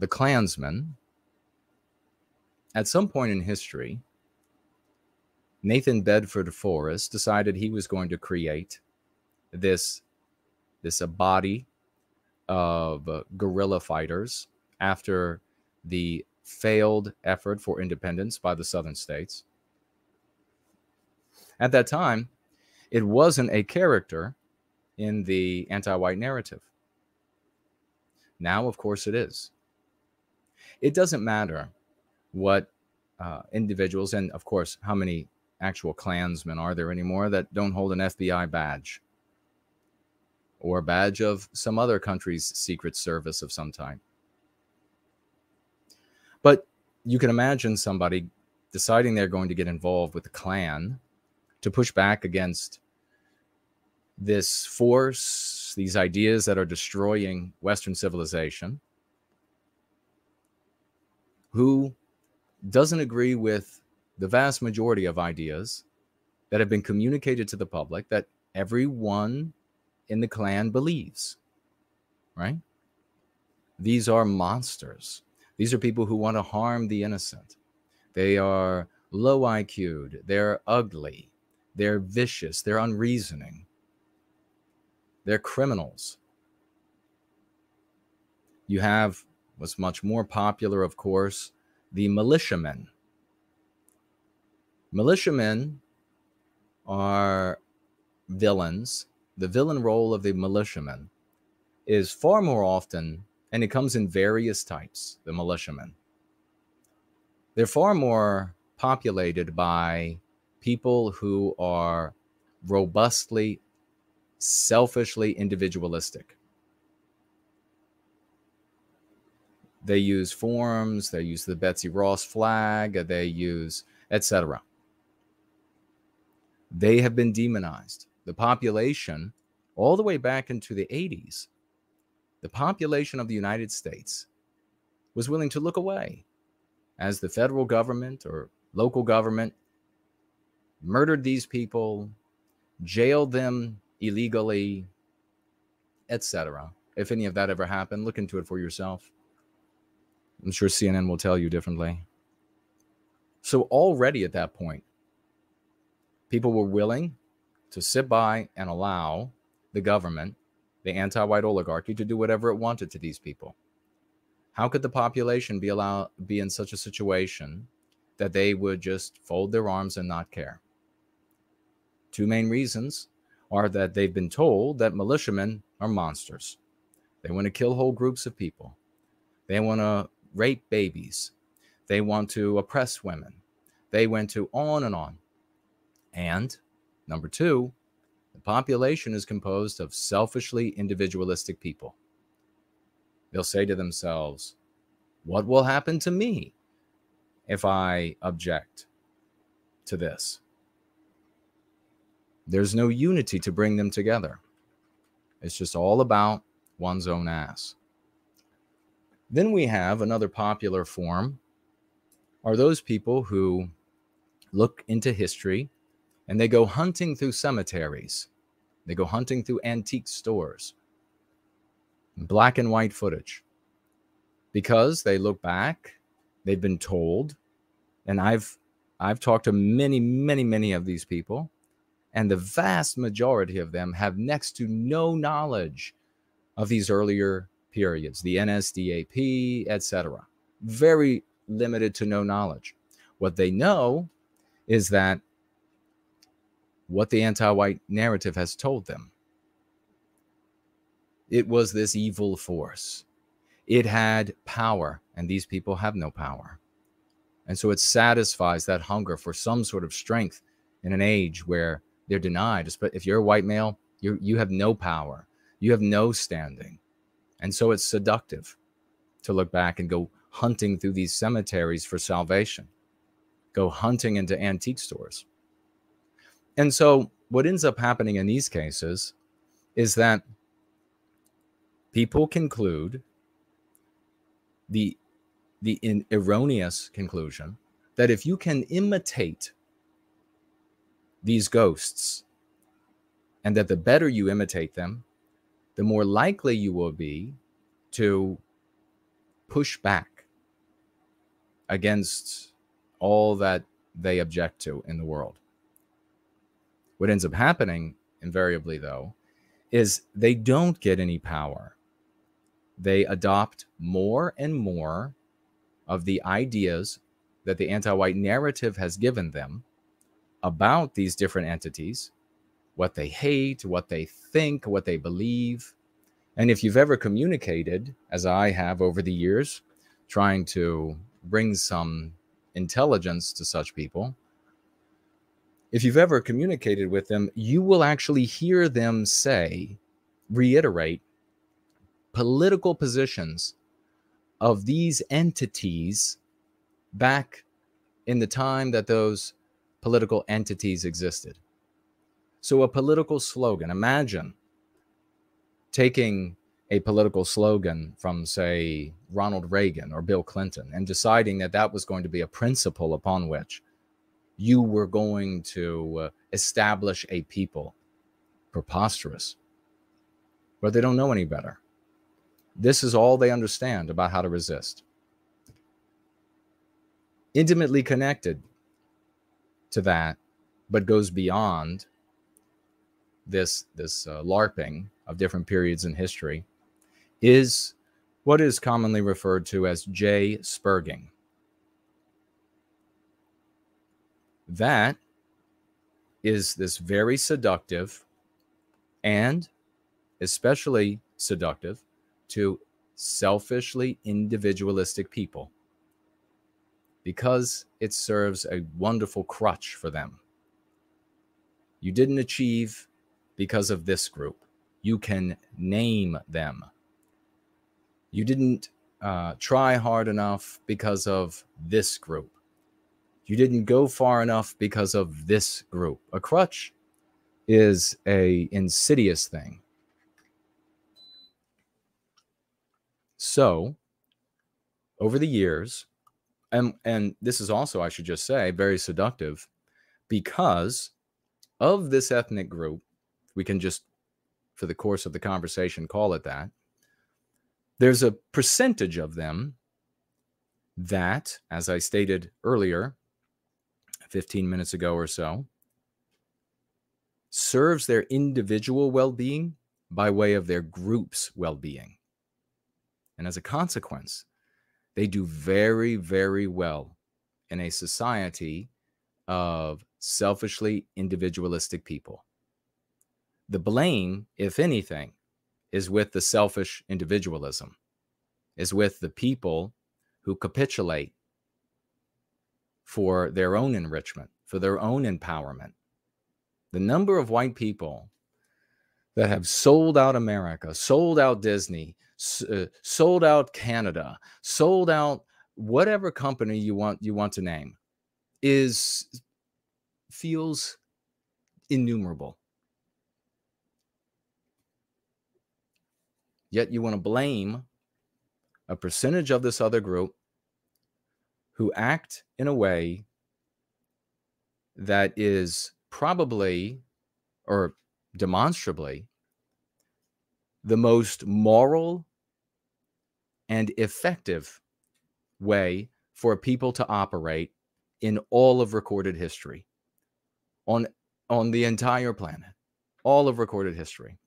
the Klansmen. At some point in history, Nathan Bedford Forrest decided he was going to create this, this a body of guerrilla fighters after the failed effort for independence by the southern states. At that time, it wasn't a character in the anti white narrative. Now, of course, it is. It doesn't matter what uh, individuals, and of course, how many actual Klansmen are there anymore that don't hold an FBI badge or a badge of some other country's secret service of some type. But you can imagine somebody deciding they're going to get involved with the Klan to push back against this force, these ideas that are destroying Western civilization, who doesn't agree with the vast majority of ideas that have been communicated to the public that everyone in the Klan believes, right? These are monsters. These are people who want to harm the innocent. They are low IQ'd, they're ugly, they're vicious, they're unreasoning. They're criminals. You have what's much more popular, of course, the militiamen. Militiamen are villains, the villain role of the militiamen is far more often, and it comes in various types, the militiamen. They're far more populated by people who are robustly, selfishly individualistic. They use forms, they use the Betsy Ross flag, they use etc. They have been demonized. The population, all the way back into the 80s, the population of the United States was willing to look away as the federal government or local government murdered these people, jailed them illegally, etc. If any of that ever happened, look into it for yourself. I'm sure CNN will tell you differently. So, already at that point, people were willing to sit by and allow the government, the anti white oligarchy, to do whatever it wanted to these people. How could the population be allowed be in such a situation that they would just fold their arms and not care? Two main reasons are that they've been told that militiamen are monsters. They want to kill whole groups of people. They want to rape babies. They want to oppress women. They went to on and on. And number two, population is composed of selfishly individualistic people. They'll say to themselves, What will happen to me if I object to this? There's no unity to bring them together. It's just all about one's own ass. Then we have another popular form are those people who look into history and they go hunting through cemeteries. They go hunting through antique stores, black and white footage, because they look back, they've been told, and I've I've talked to many, many, many of these people, and the vast majority of them have next to no knowledge of these earlier periods, the NSDAP, etc. Very limited to no knowledge. What they know is that what the anti white narrative has told them. It was this evil force. It had power, and these people have no power. And so it satisfies that hunger for some sort of strength in an age where they're denied. If you're a white male, you you have no power, you have no standing. And so it's seductive to look back and go hunting through these cemeteries for salvation, go hunting into antique stores. And so what ends up happening in these cases is that people conclude the the erroneous conclusion that if you can imitate these ghosts and that the better you imitate them the more likely you will be to push back against all that they object to in the world. What ends up happening, invariably, though, is they don't get any power. They adopt more and more of the ideas that the anti white narrative has given them about these different entities what they hate, what they think, what they believe. And if you've ever communicated, as I have over the years, trying to bring some intelligence to such people, if you've ever communicated with them, you will actually hear them say, reiterate political positions of these entities back in the time that those political entities existed. So, a political slogan imagine taking a political slogan from, say, Ronald Reagan or Bill Clinton and deciding that that was going to be a principle upon which you were going to uh, establish a people. Preposterous. But they don't know any better. This is all they understand about how to resist. Intimately connected to that, but goes beyond this this uh, larping of different periods in history is what is commonly referred to as J. spurging that is this very seductive and especially seductive to selfishly individualistic people because it serves a wonderful crutch for them. You didn't achieve because of this group. You can name them. You didn't uh, try hard enough because of this group. You didn't go far enough because of this group. A crutch is a insidious thing. So, over the years, and and this is also I should just say very seductive because of this ethnic group, we can just for the course of the conversation call it that. There's a percentage of them that, as I stated earlier, 15 minutes ago or so, serves their individual well being by way of their group's well being. And as a consequence, they do very, very well in a society of selfishly individualistic people. The blame, if anything, is with the selfish individualism, is with the people who capitulate for their own enrichment, for their own empowerment. The number of white people that have sold out America, sold out Disney, uh, sold out Canada, sold out whatever company you want you want to name is feels innumerable. Yet you want to blame a percentage of this other group who act in a way that is probably or demonstrably the most moral and effective way for people to operate in all of recorded history on on the entire planet all of recorded history.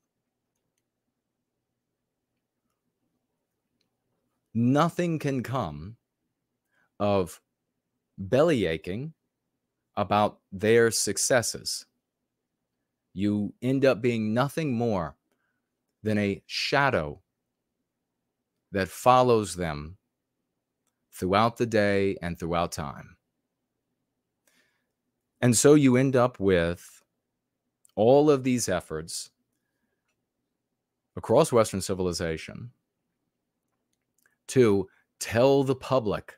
Nothing can come of belly aching about their successes. You end up being nothing more than a shadow that follows them throughout the day and throughout time. And so you end up with all of these efforts across Western civilization to tell the public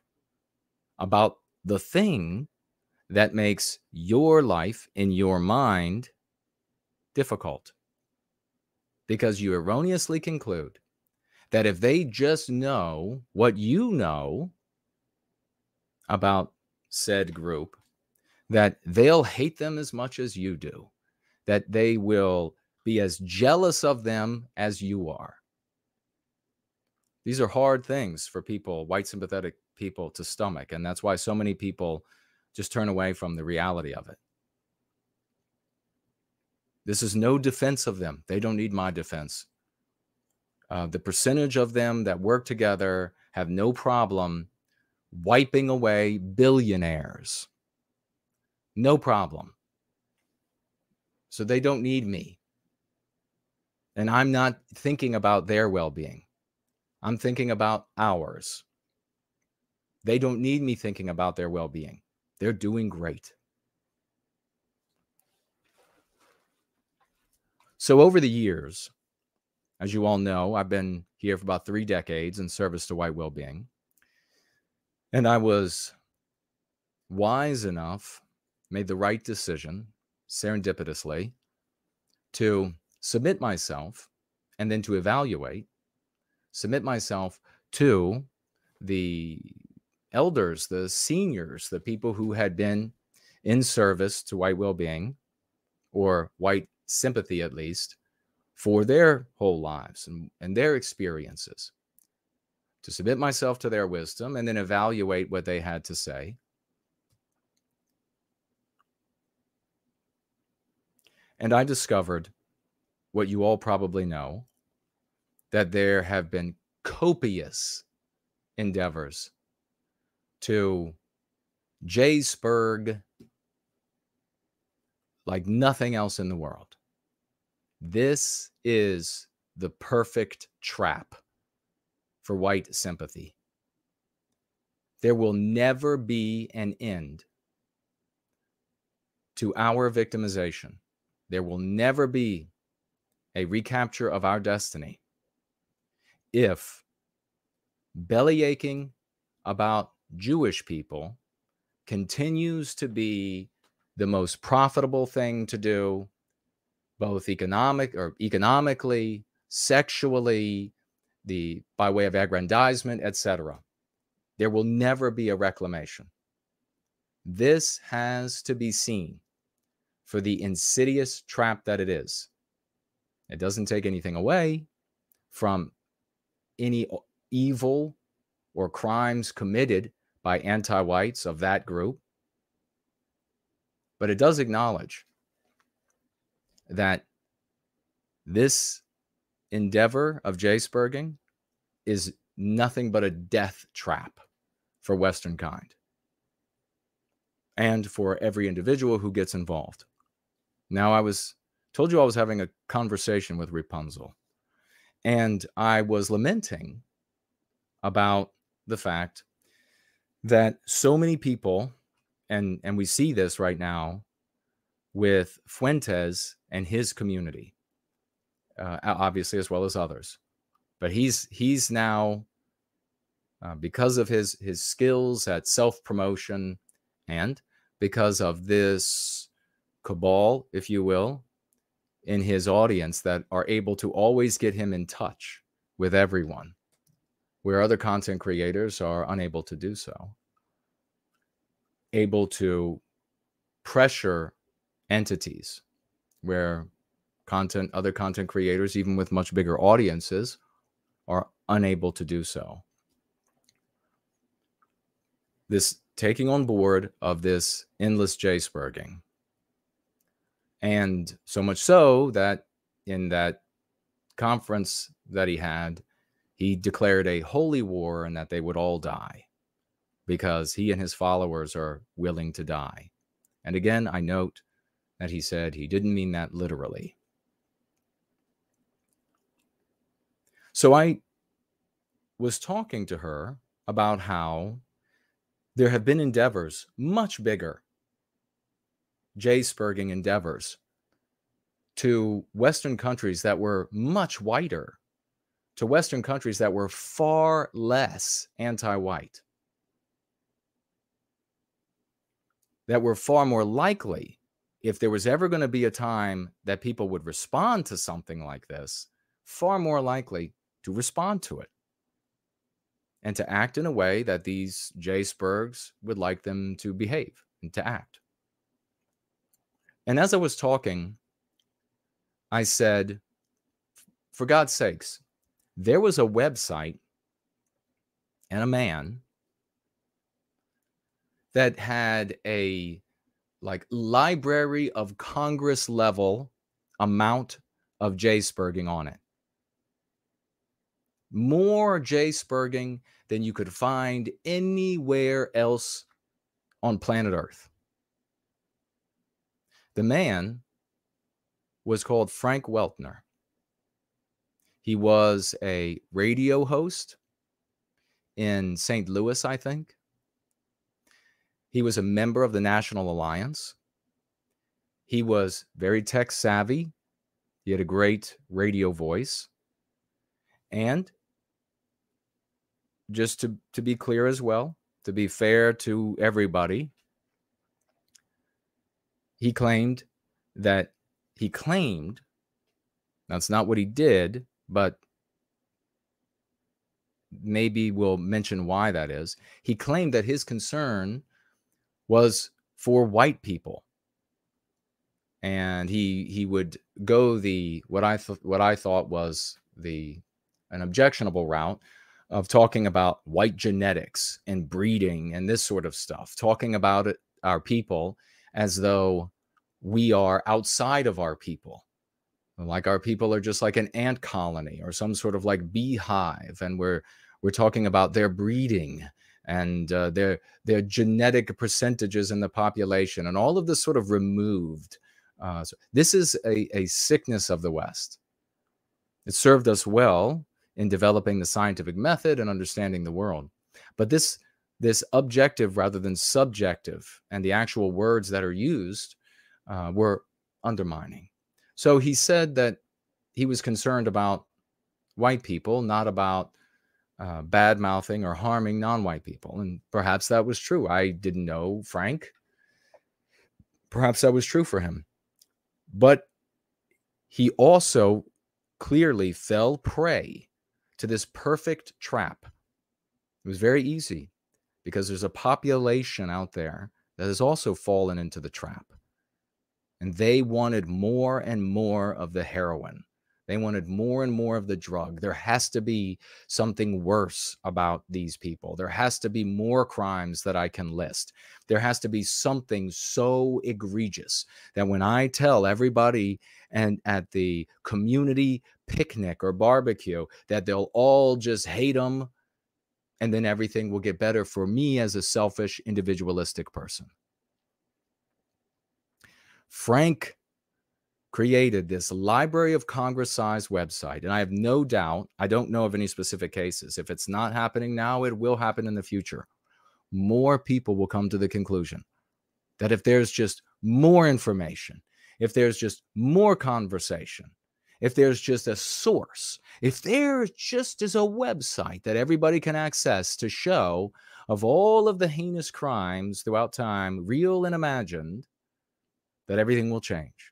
about the thing that makes your life in your mind difficult. Because you erroneously conclude that if they just know what you know about said group, that they'll hate them as much as you do, that they will be as jealous of them as you are. These are hard things for people, white sympathetic people to stomach. And that's why so many people just turn away from the reality of it. This is no defense of them. They don't need my defense. Uh, the percentage of them that work together have no problem wiping away billionaires. No problem. So they don't need me. And I'm not thinking about their well being. I'm thinking about ours. They don't need me thinking about their well being. They're doing great. So, over the years, as you all know, I've been here for about three decades in service to white well being. And I was wise enough, made the right decision serendipitously to submit myself and then to evaluate, submit myself to the elders, the seniors, the people who had been in service to white well being or white sympathy, at least, for their whole lives and, and their experiences, to submit myself to their wisdom and then evaluate what they had to say. And I discovered what you all probably know that there have been copious endeavors to Jaysburg like nothing else in the world. This is the perfect trap for white sympathy. There will never be an end to our victimization. There will never be a recapture of our destiny if belly aching about Jewish people continues to be the most profitable thing to do, both economic or economically, sexually, the by way of aggrandizement, etc. There will never be a reclamation. This has to be seen for the insidious trap that it is. It doesn't take anything away from any evil or crimes committed by anti whites of that group. But it does acknowledge that this endeavor of Spurging is nothing but a death trap for Western kind and for every individual who gets involved. Now, I was told you I was having a conversation with Rapunzel, and I was lamenting about the fact that so many people, and and we see this right now with Fuentes and his community, uh, obviously as well as others, but he's he's now uh, because of his his skills at self promotion and because of this cabal, if you will, in his audience that are able to always get him in touch with everyone, where other content creators are unable to do so. Able to pressure entities where content, other content creators, even with much bigger audiences, are unable to do so. This taking on board of this endless J-spurging and so much so that in that conference that he had, he declared a holy war and that they would all die because he and his followers are willing to die. And again, I note that he said he didn't mean that literally. So I was talking to her about how there have been endeavors much bigger J-spurging endeavors to Western countries that were much whiter, to Western countries that were far less anti white, that were far more likely, if there was ever going to be a time that people would respond to something like this, far more likely to respond to it and to act in a way that these J. Spurgs would like them to behave and to act. And as I was talking, I said, for God's sakes, there was a website and a man that had a like Library of Congress level amount of J on it. More J than you could find anywhere else on planet Earth. The man was called Frank Weltner. He was a radio host in St. Louis, I think. He was a member of the National Alliance. He was very tech savvy. He had a great radio voice. And just to, to be clear as well, to be fair to everybody, he claimed that he claimed that's not what he did, but maybe we'll mention why that is. He claimed that his concern was for white people. And he he would go the what I th- what I thought was the an objectionable route of talking about white genetics and breeding and this sort of stuff, talking about it, our people as though we are outside of our people. Like our people are just like an ant colony or some sort of like beehive, and we're we're talking about their breeding and uh, their their genetic percentages in the population, and all of this sort of removed Uh, so this is a, a sickness of the West. It served us well in developing the scientific method and understanding the world. But this this objective rather than subjective and the actual words that are used uh, were undermining. So he said that he was concerned about white people, not about uh, bad mouthing or harming non white people. And perhaps that was true. I didn't know Frank. Perhaps that was true for him. But he also clearly fell prey to this perfect trap. It was very easy because there's a population out there that has also fallen into the trap. And they wanted more and more of the heroin. They wanted more and more of the drug. There has to be something worse about these people. There has to be more crimes that I can list. There has to be something so egregious that when I tell everybody and at the community picnic or barbecue that they'll all just hate them and then everything will get better for me as a selfish individualistic person. Frank created this Library of Congress sized website. And I have no doubt, I don't know of any specific cases. If it's not happening now, it will happen in the future. More people will come to the conclusion that if there's just more information, if there's just more conversation, if there's just a source, if there just is a website that everybody can access to show of all of the heinous crimes throughout time, real and imagined, that everything will change.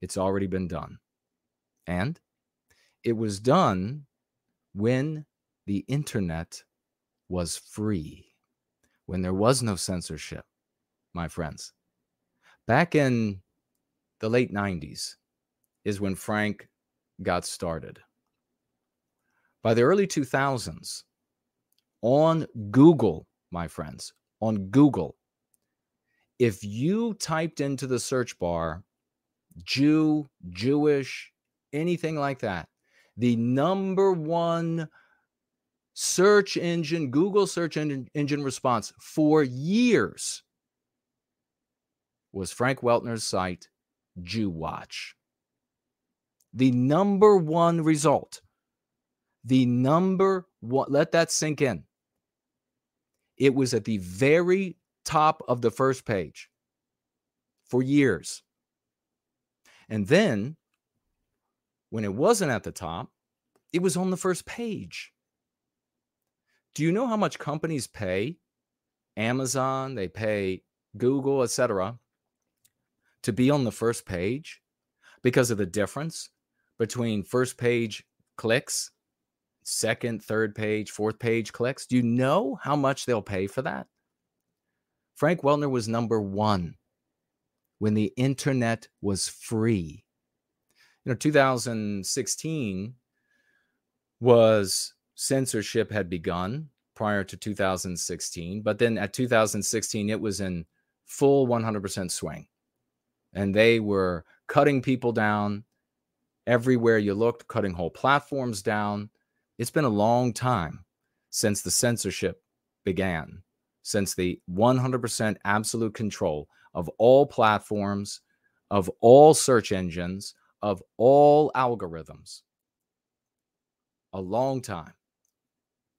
It's already been done. And it was done when the internet was free, when there was no censorship, my friends. Back in the late 90s is when Frank got started. By the early 2000s, on Google, my friends, on Google, if you typed into the search bar Jew, Jewish, anything like that. The number one search engine, Google search engine, engine response for years was Frank Weltner's site, Jew Watch. The number one result, the number one, let that sink in. It was at the very top of the first page for years. And then when it wasn't at the top, it was on the first page. Do you know how much companies pay? Amazon, they pay Google, etc., to be on the first page because of the difference between first page clicks, second, third page, fourth page clicks. Do you know how much they'll pay for that? Frank Weltner was number one when the internet was free. You know, 2016 was censorship had begun prior to 2016, but then at 2016 it was in full 100% swing. And they were cutting people down everywhere you looked, cutting whole platforms down. It's been a long time since the censorship began, since the 100% absolute control of all platforms, of all search engines, of all algorithms. A long time.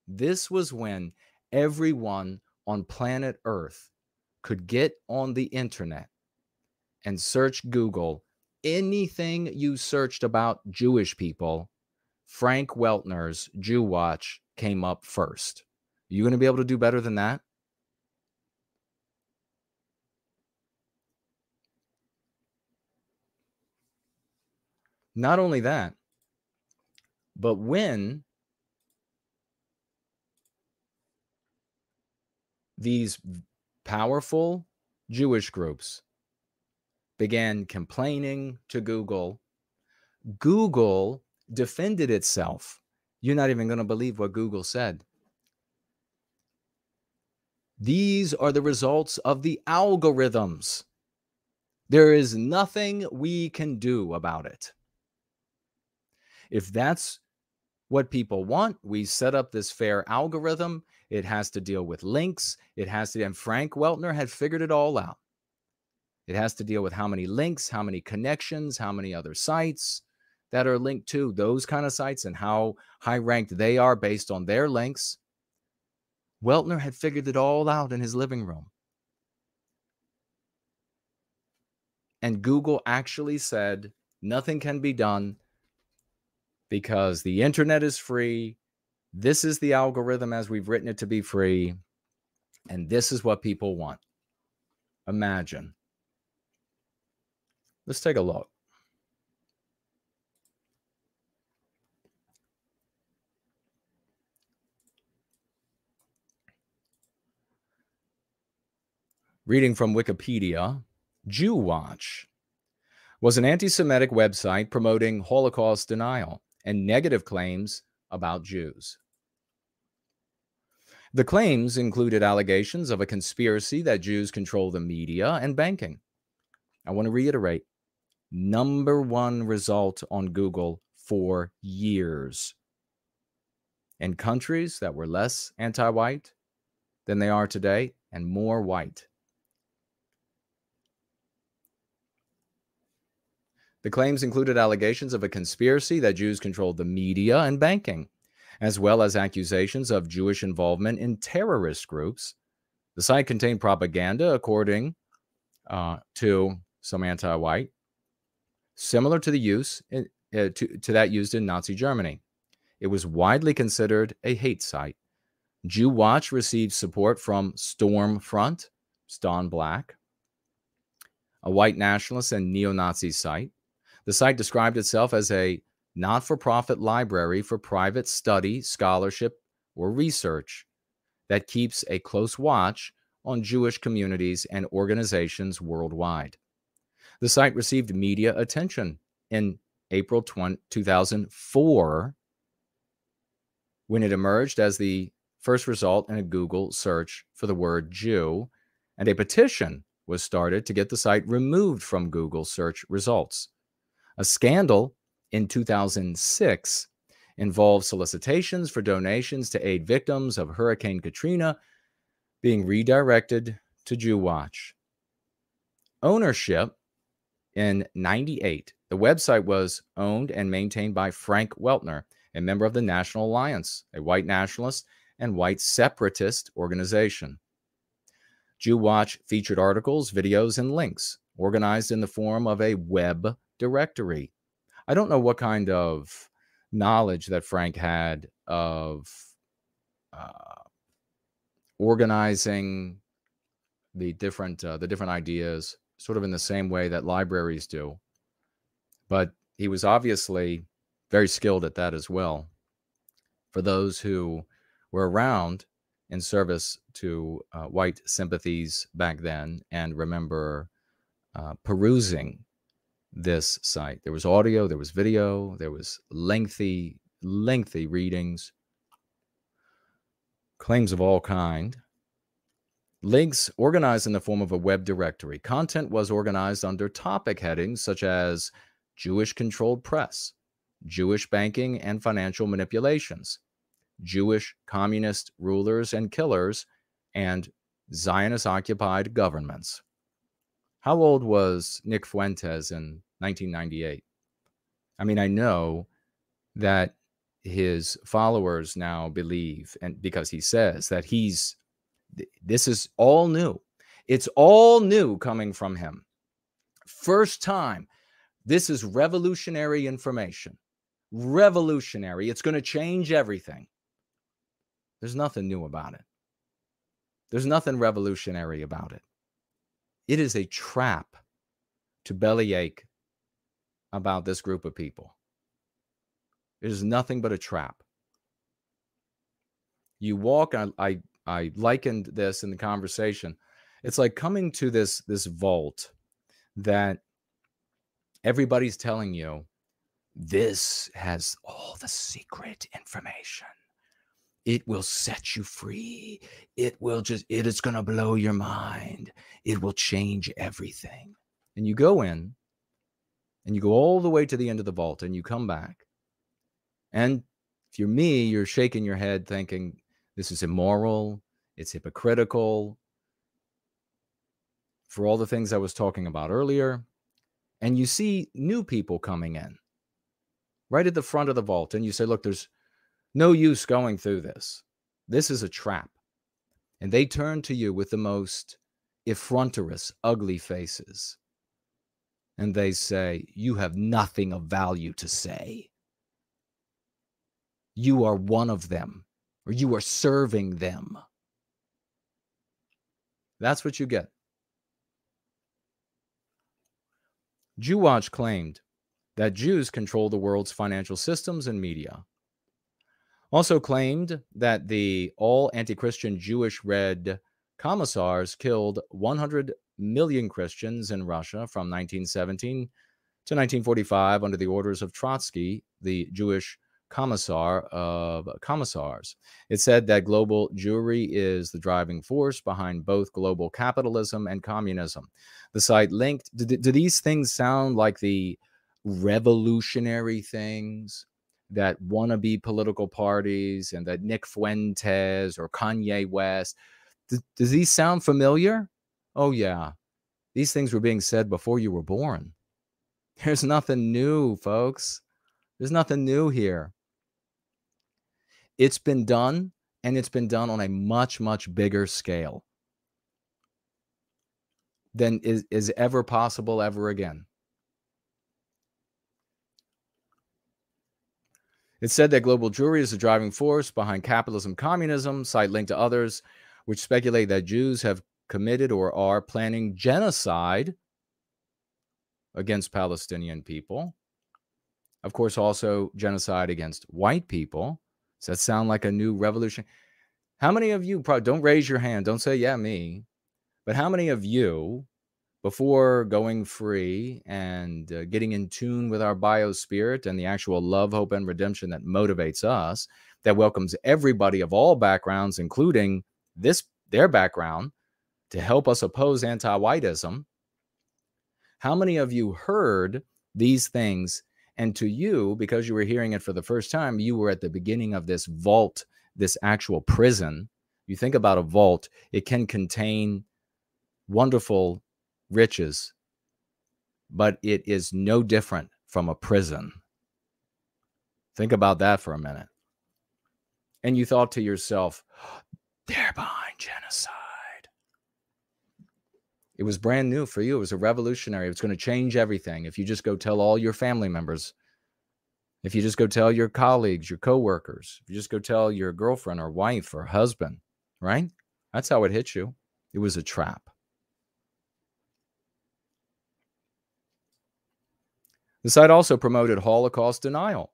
This was when everyone on planet Earth could get on the internet and search Google anything you searched about Jewish people, Frank Weltner's Jew Watch came up first. Are You going to be able to do better than that? Not only that, but when these powerful Jewish groups began complaining to Google, Google defended itself. You're not even going to believe what Google said. These are the results of the algorithms. There is nothing we can do about it. If that's what people want, we set up this fair algorithm. It has to deal with links. It has to, and Frank Weltner had figured it all out. It has to deal with how many links, how many connections, how many other sites that are linked to those kind of sites and how high ranked they are based on their links. Weltner had figured it all out in his living room. And Google actually said nothing can be done because the internet is free. This is the algorithm as we've written it to be free. And this is what people want. Imagine. Let's take a look. Reading from Wikipedia, Jew Watch was an anti Semitic website promoting Holocaust denial and negative claims about Jews. The claims included allegations of a conspiracy that Jews control the media and banking. I want to reiterate number one result on Google for years. In countries that were less anti white than they are today and more white. The claims included allegations of a conspiracy that Jews controlled the media and banking, as well as accusations of Jewish involvement in terrorist groups. The site contained propaganda, according uh, to some anti white, similar to the use in, uh, to, to that used in Nazi Germany. It was widely considered a hate site. Jew Watch received support from Stormfront, Don Black, a white nationalist and neo Nazi site. The site described itself as a not for profit library for private study, scholarship, or research that keeps a close watch on Jewish communities and organizations worldwide. The site received media attention in April 20, 2004 when it emerged as the first result in a Google search for the word Jew, and a petition was started to get the site removed from Google search results. A scandal in 2006 involved solicitations for donations to aid victims of Hurricane Katrina being redirected to Jew Watch. Ownership in 98, the website was owned and maintained by Frank Weltner, a member of the National Alliance, a white nationalist and white separatist organization. Jew Watch featured articles, videos, and links organized in the form of a web directory. I don't know what kind of knowledge that Frank had of uh, organizing the different uh, the different ideas, sort of in the same way that libraries do. But he was obviously very skilled at that as well. For those who were around in service to uh, white sympathies back then and remember uh, perusing this site. There was audio, there was video, there was lengthy, lengthy readings, claims of all kind. Links organized in the form of a web directory. Content was organized under topic headings such as Jewish controlled press, Jewish banking and financial manipulations, Jewish communist rulers and killers, and Zionist occupied governments. How old was Nick Fuentes in 1998? I mean, I know that his followers now believe, and because he says that he's this is all new. It's all new coming from him. First time. This is revolutionary information. Revolutionary. It's going to change everything. There's nothing new about it. There's nothing revolutionary about it. It is a trap to bellyache about this group of people. It is nothing but a trap. You walk, I, I, I likened this in the conversation. It's like coming to this this vault that everybody's telling you this has all the secret information it will set you free. It will just, it is going to blow your mind. It will change everything. And you go in and you go all the way to the end of the vault and you come back. And if you're me, you're shaking your head thinking, this is immoral. It's hypocritical. for all the things I was talking about earlier. And you see new people coming in right at the front of the vault. And you say, look, there's no use going through this. This is a trap. And they turn to you with the most effronterous, ugly faces. And they say, You have nothing of value to say. You are one of them, or you are serving them. That's what you get. JewWatch claimed that Jews control the world's financial systems and media. Also claimed that the all anti Christian Jewish Red commissars killed 100 million Christians in Russia from 1917 to 1945 under the orders of Trotsky, the Jewish commissar of commissars. It said that global Jewry is the driving force behind both global capitalism and communism. The site linked, do, do these things sound like the revolutionary things that wannabe political parties and that Nick Fuentes or Kanye West? Does, does these sound familiar? Oh, yeah. These things were being said before you were born. There's nothing new, folks. There's nothing new here. It's been done, and it's been done on a much, much bigger scale than is, is ever possible ever again. It said that global Jewry is the driving force behind capitalism, communism, site linked to others, which speculate that Jews have committed or are planning genocide against Palestinian people. Of course, also genocide against white people. Does that sound like a new revolution? How many of you, don't raise your hand, don't say, yeah, me, but how many of you, before going free and uh, getting in tune with our biospirit and the actual love, hope, and redemption that motivates us, that welcomes everybody of all backgrounds, including this their background, to help us oppose anti-whiteism, how many of you heard these things and to you, because you were hearing it for the first time, you were at the beginning of this vault, this actual prison. You think about a vault, it can contain wonderful riches, but it is no different from a prison. Think about that for a minute. And you thought to yourself, they're behind genocide. It was brand new for you. It was a revolutionary. It's going to change everything. If you just go tell all your family members, if you just go tell your colleagues, your coworkers, if you just go tell your girlfriend or wife or husband, right? That's how it hit you. It was a trap. The site also promoted Holocaust denial,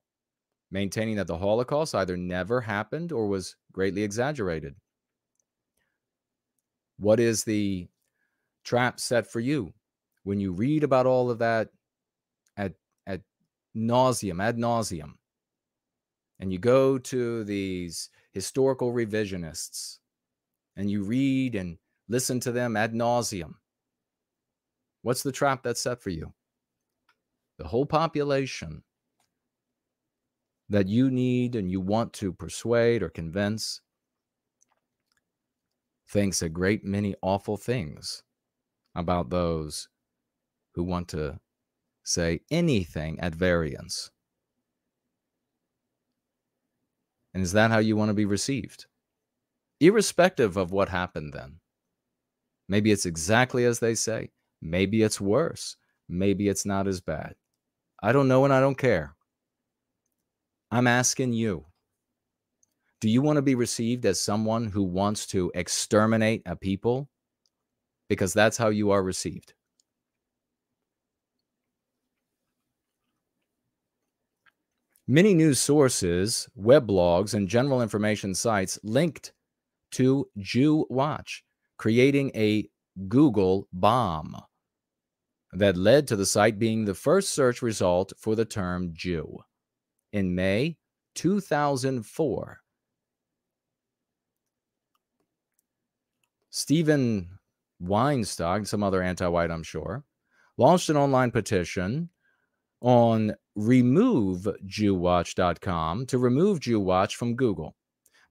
maintaining that the Holocaust either never happened or was greatly exaggerated. What is the trap set for you when you read about all of that at at nauseum ad nauseum and you go to these historical revisionists and you read and listen to them ad nauseum what's the trap that's set for you the whole population that you need and you want to persuade or convince thinks a great many awful things about those who want to say anything at variance. And is that how you want to be received? Irrespective of what happened then. Maybe it's exactly as they say. Maybe it's worse. Maybe it's not as bad. I don't know and I don't care. I'm asking you do you want to be received as someone who wants to exterminate a people because that's how you are received. Many news sources, web blogs, and general information sites linked to Jew Watch, creating a Google bomb that led to the site being the first search result for the term Jew. In May 2004, Stephen Weinstock, some other anti white, I'm sure, launched an online petition on removejewwatch.com to remove JewWatch from Google.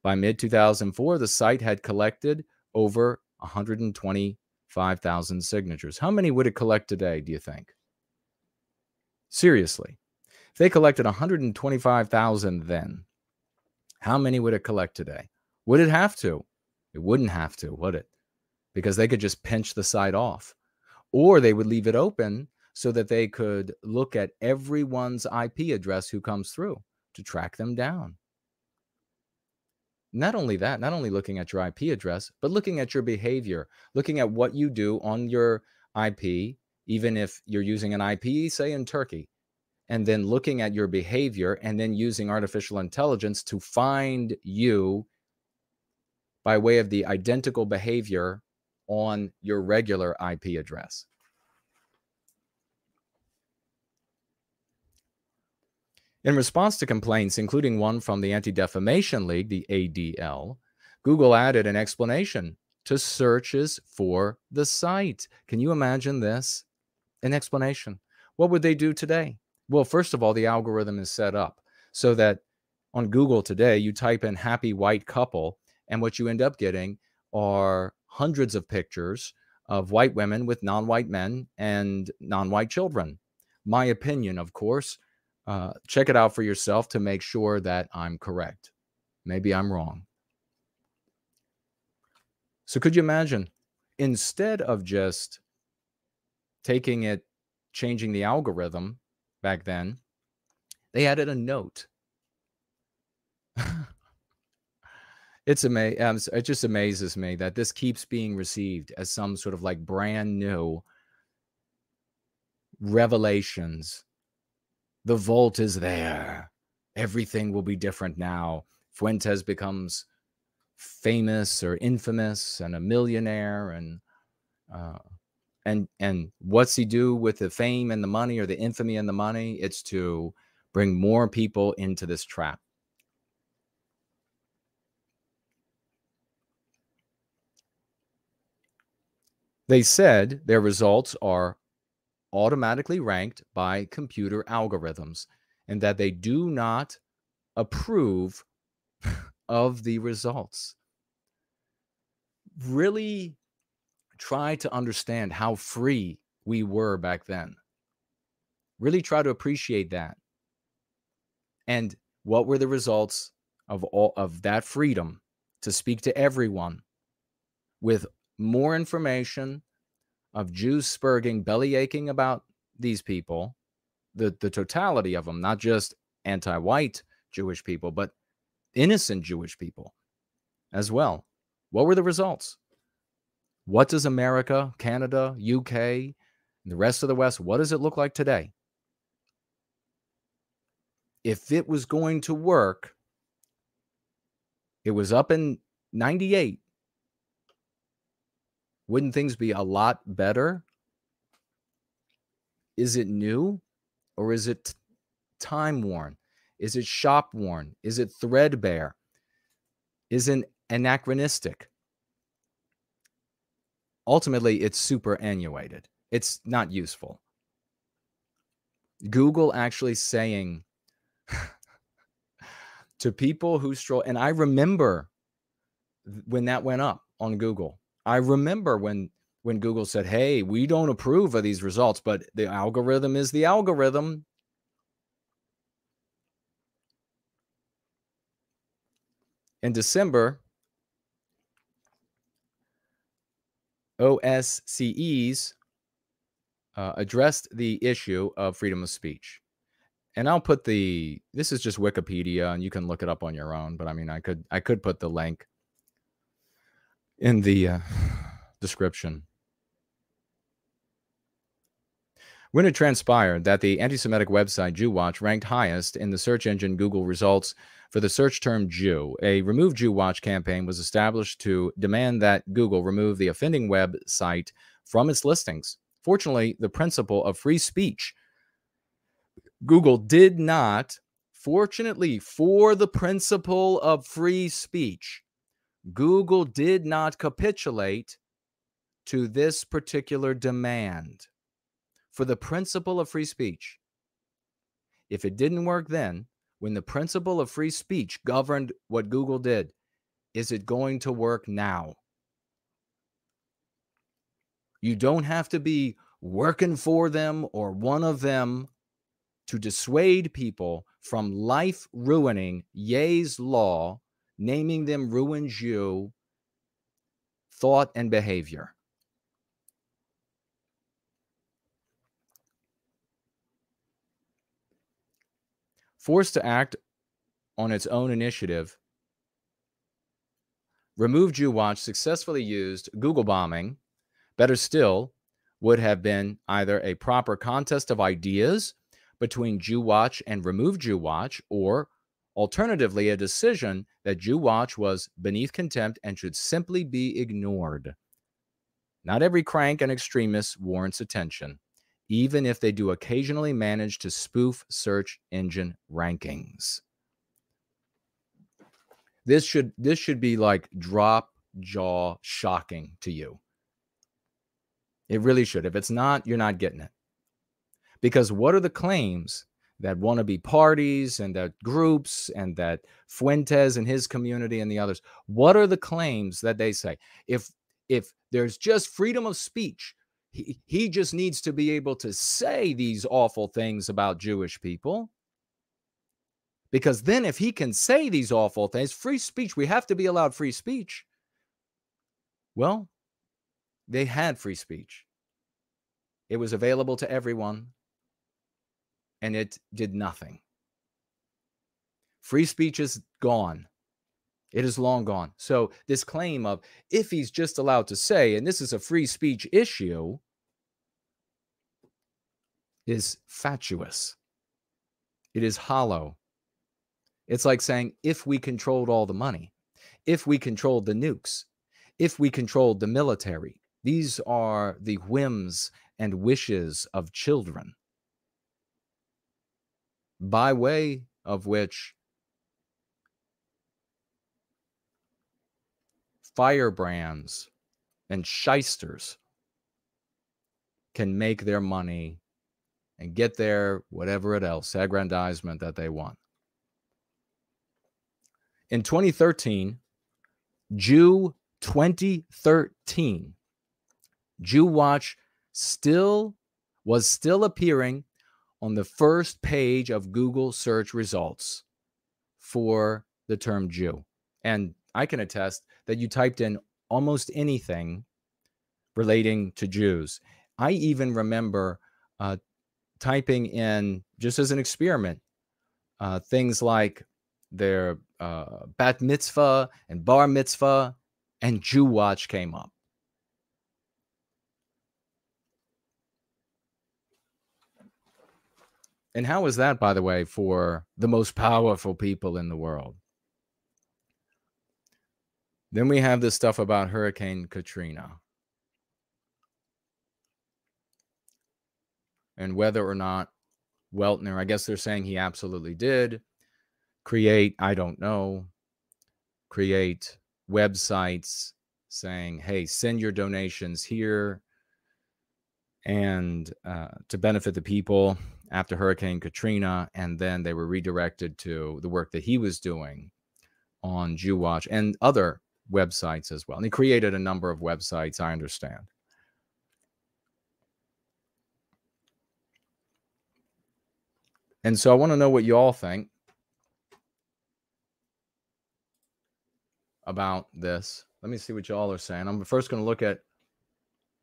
By mid 2004, the site had collected over 120 125,000 signatures. How many would it collect today, do you think? Seriously. If they collected 125,000 then, how many would it collect today? Would it have to? It wouldn't have to, would it? Because they could just pinch the site off. Or they would leave it open so that they could look at everyone's IP address who comes through to track them down. Not only that, not only looking at your IP address, but looking at your behavior, looking at what you do on your IP, even if you're using an IP, say in Turkey, and then looking at your behavior and then using artificial intelligence to find you by way of the identical behavior on your regular IP address. In response to complaints, including one from the Anti Defamation League, the ADL, Google added an explanation to searches for the site. Can you imagine this? An explanation. What would they do today? Well, first of all, the algorithm is set up so that on Google today, you type in happy white couple, and what you end up getting are hundreds of pictures of white women with non white men and non white children. My opinion, of course, uh, check it out for yourself to make sure that I'm correct. Maybe I'm wrong. So, could you imagine instead of just taking it, changing the algorithm back then, they added a note. it's amazing. Um, it just amazes me that this keeps being received as some sort of like brand new revelations the vault is there. Everything will be different now. Fuentes becomes famous or infamous and a millionaire and uh, and and what's he do with the fame and the money or the infamy and the money it's to bring more people into this trap they said their results are automatically ranked by computer algorithms and that they do not approve of the results. Really try to understand how free we were back then. Really try to appreciate that. And what were the results of all of that freedom to speak to everyone with more information of Jews spurging, belly aching about these people, the, the totality of them, not just anti white Jewish people, but innocent Jewish people as well. What were the results? What does America, Canada, UK, the rest of the West, what does it look like today? If it was going to work, it was up in 98 wouldn't things be a lot better? Is it new or is it time worn? Is it shop worn? Is it threadbare? Is it anachronistic? Ultimately, it's superannuated. It's not useful. Google actually saying to people who stroll, and I remember when that went up on Google I remember when when Google said, "Hey, we don't approve of these results, but the algorithm is the algorithm." In December, OSCEs uh, addressed the issue of freedom of speech. And I'll put the this is just Wikipedia and you can look it up on your own, but I mean I could I could put the link in the uh, description. When it transpired that the anti Semitic website JewWatch ranked highest in the search engine Google results for the search term Jew, a Remove JewWatch campaign was established to demand that Google remove the offending website from its listings. Fortunately, the principle of free speech, Google did not, fortunately, for the principle of free speech, Google did not capitulate to this particular demand for the principle of free speech. If it didn't work then, when the principle of free speech governed what Google did, is it going to work now? You don't have to be working for them or one of them to dissuade people from life ruining Ye's law, naming them ruins you, thought and behavior. Forced to act on its own initiative, Remove Jew Watch successfully used Google bombing. Better still, would have been either a proper contest of ideas between Jew Watch and Remove Jew Watch, or alternatively, a decision that Jew Watch was beneath contempt and should simply be ignored. Not every crank and extremist warrants attention, even if they do occasionally manage to spoof search engine rankings. This should this should be like drop jaw shocking to you. It really should. If it's not, you're not getting it. Because what are the claims that wannabe parties and that groups and that Fuentes and his community and the others? What are the claims that they say? If if there's just freedom of speech, he, he just needs to be able to say these awful things about Jewish people. Because then, if he can say these awful things, free speech, we have to be allowed free speech. Well, they had free speech, it was available to everyone, and it did nothing. Free speech is gone. It is long gone. So, this claim of if he's just allowed to say, and this is a free speech issue, is fatuous. It is hollow. It's like saying if we controlled all the money, if we controlled the nukes, if we controlled the military, these are the whims and wishes of children, by way of which firebrands and shysters can make their money and get their whatever it else aggrandizement that they want. In 2013, Jew 2013, Jew Watch still was still appearing on the first page of Google search results for the term Jew. And I can attest that you typed in almost anything relating to Jews. I even remember uh, typing in, just as an experiment, uh, things like their uh, bat mitzvah and bar mitzvah, and Jew watch came up. And how is that, by the way, for the most powerful people in the world? Then we have this stuff about Hurricane Katrina. And whether or not Weltner, I guess they're saying he absolutely did create, I don't know, create websites saying, hey, send your donations here and uh, to benefit the people after Hurricane Katrina. And then they were redirected to the work that he was doing on Jew Watch and other websites as well. And he created a number of websites, I understand. And so I want to know what you all think. about this. Let me see what y'all are saying. I'm first going to look at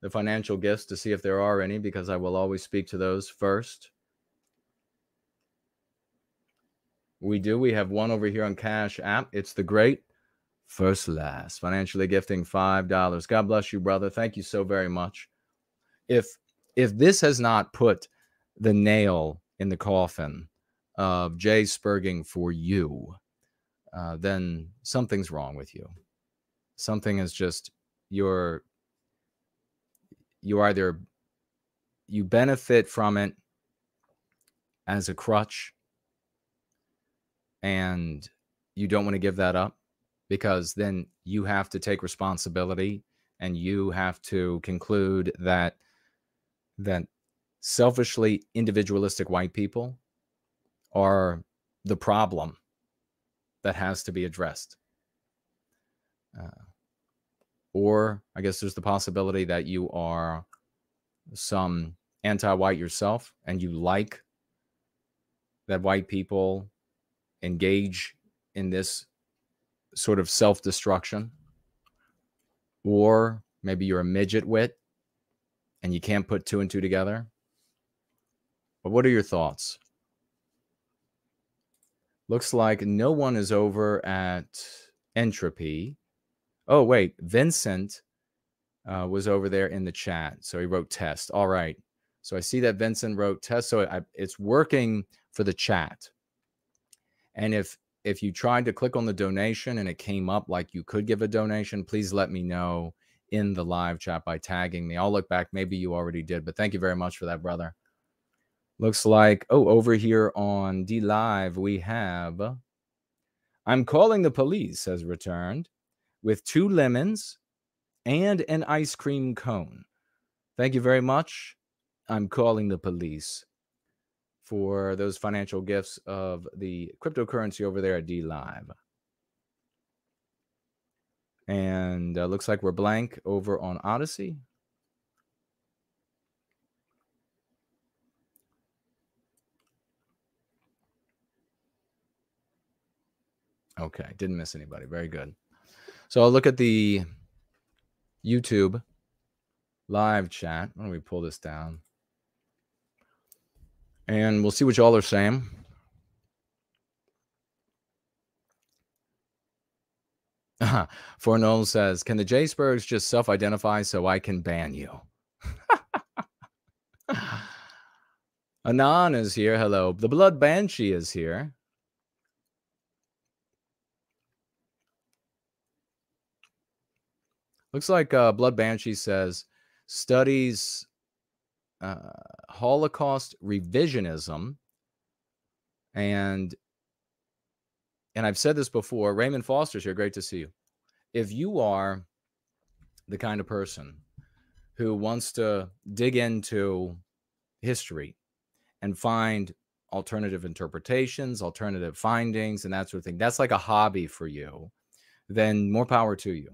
the financial gifts to see if there are any, because I will always speak to those first. We do. We have one over here on Cash App. It's the great First Last, financially gifting $5. God bless you, brother. Thank you so very much. If if this has not put the nail in the coffin of Jay Spurging for you, uh, then something's wrong with you. Something is just you're you either you benefit from it as a crutch and you don't want to give that up because then you have to take responsibility and you have to conclude that that selfishly individualistic white people are the problem that has to be addressed. Uh, or I guess there's the possibility that you are some anti white yourself and you like that white people engage in this sort of self destruction, or maybe you're a midget wit and you can't put two and two together. But what are your thoughts? Looks like no one is over at Entropy. Oh, wait, Vincent uh, was over there in the chat. So he wrote test. All right. So I see that Vincent wrote test. So I, it's working for the chat. And if if you tried to click on the donation and it came up like you could give a donation, please let me know in the live chat by tagging me. I'll look back. Maybe you already did, but thank you very much for that, brother. Looks like, oh, over here on DLive, we have I'm calling the police has returned with two lemons and an ice cream cone. Thank you very much. I'm calling the police for those financial gifts of the cryptocurrency over there at DLive. And uh, looks like we're blank over on Odysee. Okay, didn't miss anybody. Very good. So I'll look at the YouTube live chat. Why don't we pull this down? And we'll see what y'all are saying. Fornol says, "Can the Jaysbergs just self-identify so I can ban you?" Anon is here. Hello. The Blood Banshee is here. Looks like uh, Blood Banshee says studies uh, Holocaust revisionism, and and I've said this before. Raymond Foster's here. Great to see you. If you are the kind of person who wants to dig into history and find alternative interpretations, alternative findings, and that sort of thing, that's like a hobby for you, then more power to you.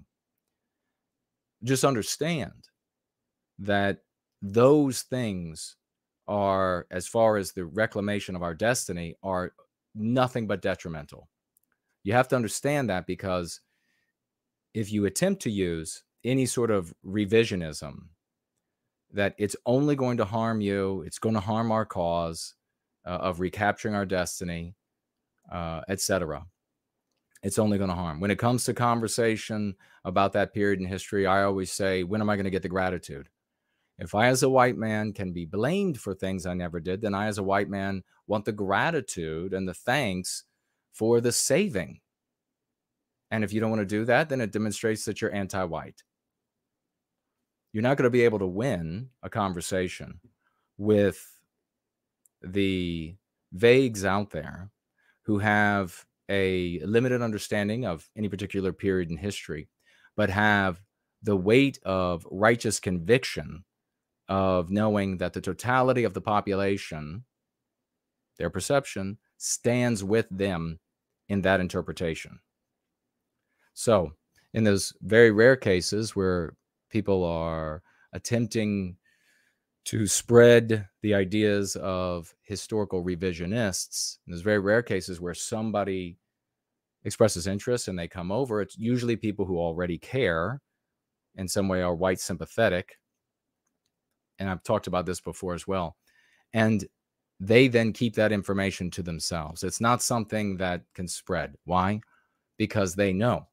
Just understand that those things are, as far as the reclamation of our destiny, are nothing but detrimental. You have to understand that because if you attempt to use any sort of revisionism, that it's only going to harm you, it's going to harm our cause uh, of recapturing our destiny, uh, etc. It's only going to harm. When it comes to conversation about that period in history, I always say, when am I going to get the gratitude? If I, as a white man, can be blamed for things I never did, then I, as a white man, want the gratitude and the thanks for the saving. And if you don't want to do that, then it demonstrates that you're anti white. You're not going to be able to win a conversation with the vagues out there who have a limited understanding of any particular period in history, but have the weight of righteous conviction of knowing that the totality of the population, their perception, stands with them in that interpretation. So, in those very rare cases where people are attempting to spread the ideas of historical revisionists, in those very rare cases where somebody expresses interest and they come over, it's usually people who already care in some way are white sympathetic and I've talked about this before as well. And they then keep that information to themselves. It's not something that can spread. Why? Because they know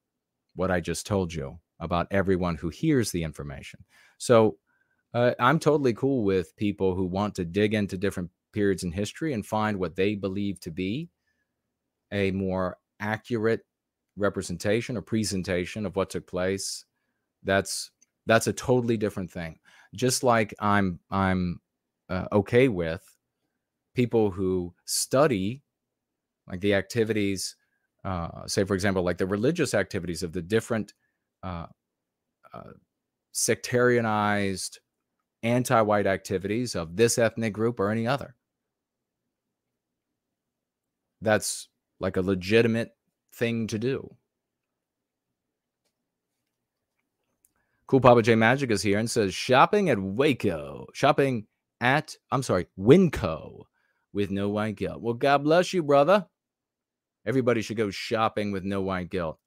what I just told you about everyone who hears the information. So uh, I'm totally cool with people who want to dig into different periods in history and find what they believe to be a more accurate representation or presentation of what took place. That's that's a totally different thing just like I'm I'm uh, okay with people who study like the activities, uh, say for example, like the religious activities of the different uh, uh, sectarianized anti-white activities of this ethnic group or any other. That's like a legitimate thing to do. Cool Papa J Magic is here and says shopping at Waco, shopping at, I'm sorry, Winco with no white guilt. Well, God bless you, brother. Everybody should go shopping with no white guilt.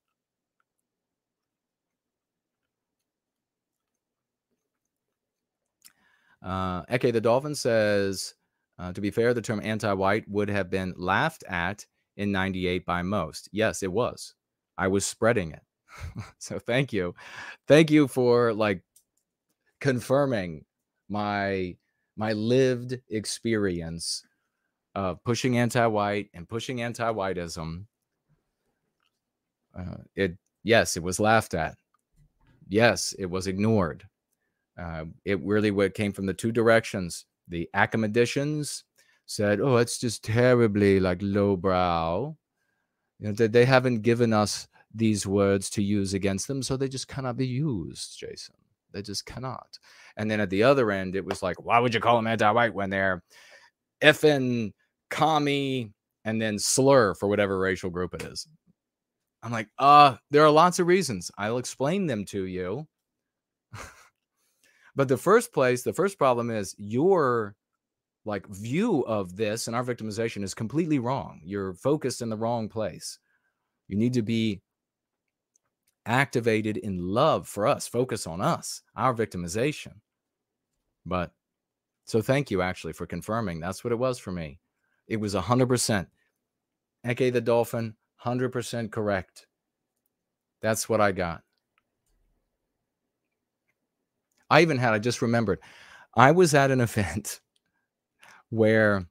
Uh, Eke the Dolphin says, uh, to be fair, the term anti white would have been laughed at in 98 by most. Yes, it was. I was spreading it. so thank you. Thank you for like confirming my my lived experience of pushing anti-white and pushing anti-whiteism. Uh, it yes, it was laughed at. Yes, it was ignored. Uh, it really what came from the two directions. The academicians said, "Oh, it's just terribly like lowbrow." You know, they, they haven't given us these words to use against them, so they just cannot be used, Jason. They just cannot. And then at the other end, it was like, why would you call them anti-white when they're effing commie and then slur for whatever racial group it is? I'm like, uh, there are lots of reasons. I'll explain them to you. but the first place, the first problem is your like view of this and our victimization is completely wrong. You're focused in the wrong place. You need to be activated in love for us, focus on us, our victimization. But so thank you actually for confirming. That's what it was for me. It was 100%. Eke the Dolphin, 100% correct. That's what I got. I even had, I just remembered, I was at an event where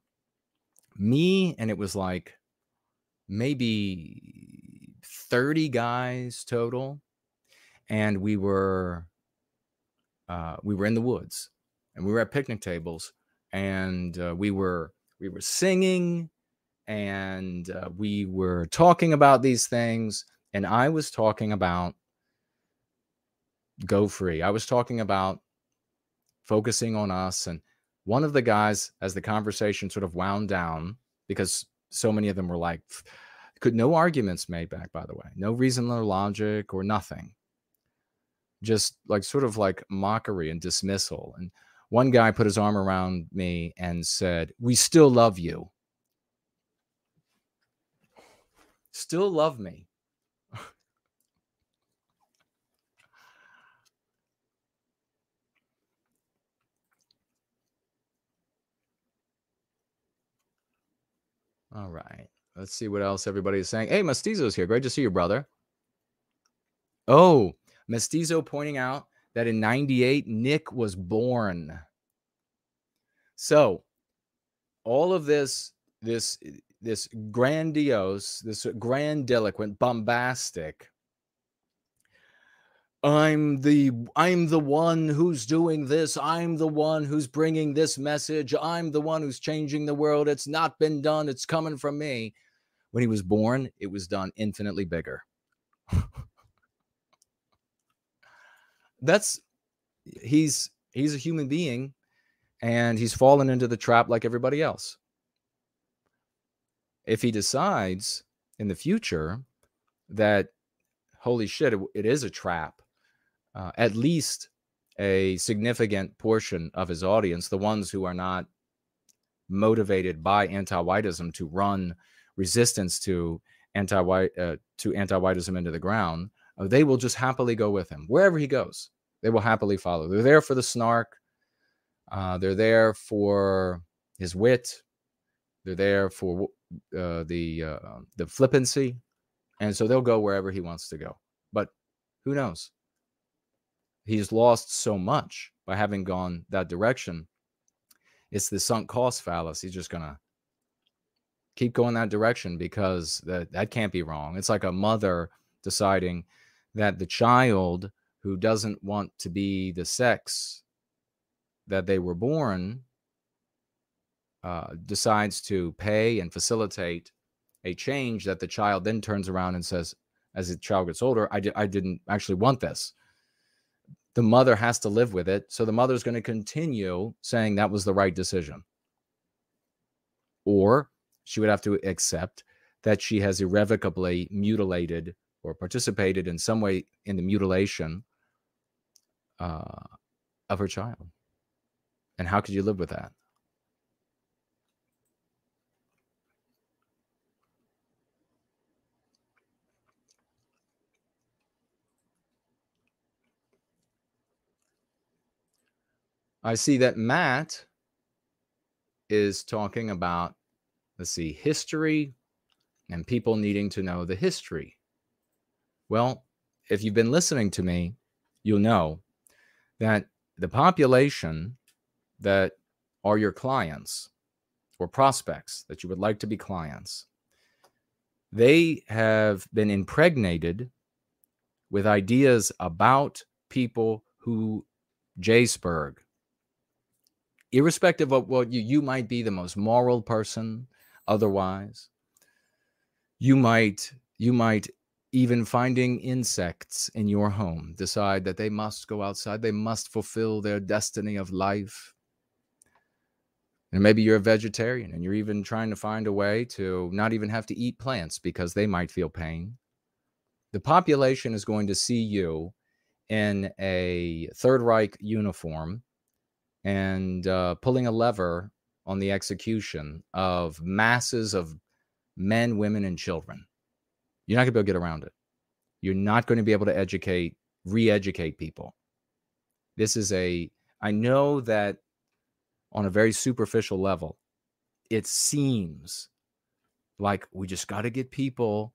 me and it was like maybe 30 guys total and we were uh, we were in the woods and we were at picnic tables and uh, we were we were singing and uh, we were talking about these things and i was talking about go free. I was talking about focusing on us and one of the guys as the conversation sort of wound down because so many of them were like could no arguments made back, by the way, no reason or logic or nothing. Just like sort of like mockery and dismissal. And one guy put his arm around me and said, We still love you. Still love me. All right. Let's see what else everybody is saying. Hey, Mestizo's here. Great to see you, brother. Oh, Mestizo pointing out that in 98, Nick was born. So, all of this, this, this grandiose, this grandiloquent, bombastic. I'm the I'm the one who's doing this. I'm the one who's bringing this message. I'm the one who's changing the world. It's not been done. It's coming from me when he was born, it was done infinitely bigger. That's he's he's a human being and he's fallen into the trap like everybody else. If he decides in the future that holy shit, it, it is a trap, uh, at least a significant portion of his audience, the ones who are not motivated by anti-whiteism to run resistance to anti-white uh, to anti-whiteism into the ground, uh, they will just happily go with him wherever he goes. They will happily follow. They're there for the snark. Uh, they're there for his wit. They're there for uh, the uh, the flippancy, and so they'll go wherever he wants to go. But who knows? He's lost so much by having gone that direction. It's the sunk cost fallacy. He's just gonna keep going that direction because that that can't be wrong. It's like a mother deciding that the child who doesn't want to be the sex that they were born uh, decides to pay and facilitate a change that the child then turns around and says, as the child gets older, I, di- I didn't actually want this. The mother has to live with it. So the mother's going to continue saying that was the right decision. Or she would have to accept that she has irrevocably mutilated or participated in some way in the mutilation uh, of her child. And how could you live with that? I see that Matt is talking about, let's see, history and people needing to know the history. Well, if you've been listening to me, you'll know that the population that are your clients or prospects that you would like to be clients, they have been impregnated with ideas about people who Jaceberg, irrespective of what you, you might be the most moral person otherwise, you might you might even finding insects in your home decide that they must go outside they must fulfill their destiny of life. And maybe you're a vegetarian and you're even trying to find a way to not even have to eat plants because they might feel pain. The population is going to see you in a third reich uniform and uh, pulling a lever on the execution of masses of men, women, and children. You're not going to be able to get around it. You're not going to be able to educate, re educate people. This is a, I know that on a very superficial level, it seems like we just got to get people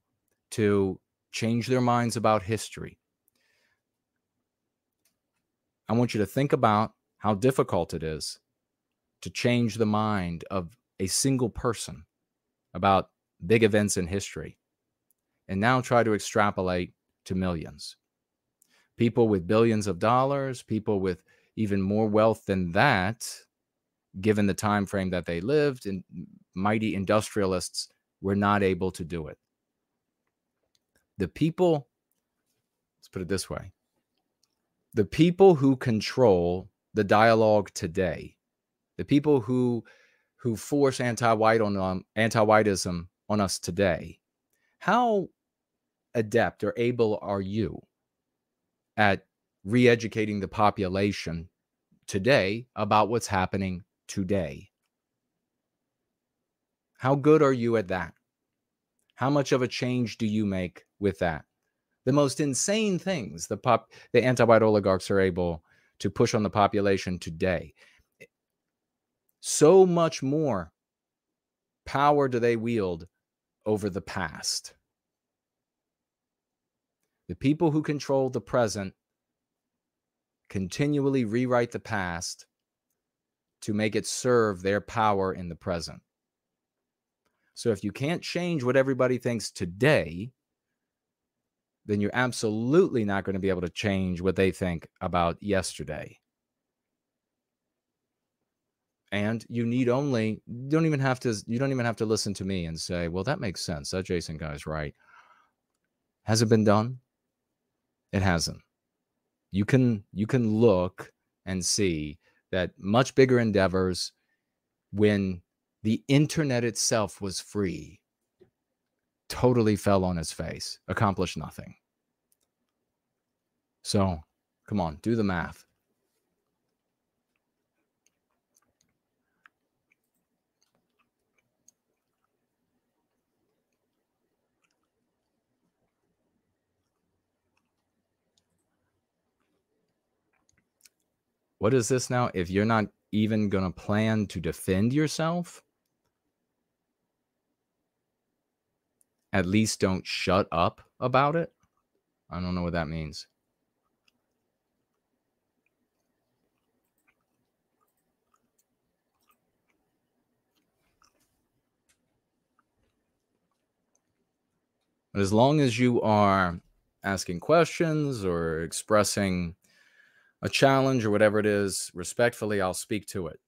to change their minds about history. I want you to think about how difficult it is to change the mind of a single person about big events in history, and now try to extrapolate to millions. People with billions of dollars, people with even more wealth than that, given the time frame that they lived, and mighty industrialists were not able to do it. The people, let's put it this way the people who control the dialogue today, the people who who force anti-white on um, anti-whiteism on us today. How adept or able are you at re educating the population today about what's happening today? How good are you at that? How much of a change do you make with that? The most insane things the pop the anti-white oligarchs are able to push on the population today. So much more power do they wield over the past. The people who control the present continually rewrite the past to make it serve their power in the present. So if you can't change what everybody thinks today, then you're absolutely not going to be able to change what they think about yesterday and you need only you don't even have to you don't even have to listen to me and say well that makes sense that jason guy's right. Has it been done? It hasn't. You can you can look and see that much bigger endeavors when the internet itself was free totally fell on his face accomplished nothing. So come on do the math What is this now? If you're not even going to plan to defend yourself, at least don't shut up about it. I don't know what that means. But as long as you are asking questions or expressing a challenge or whatever it is, respectfully, I'll speak to it.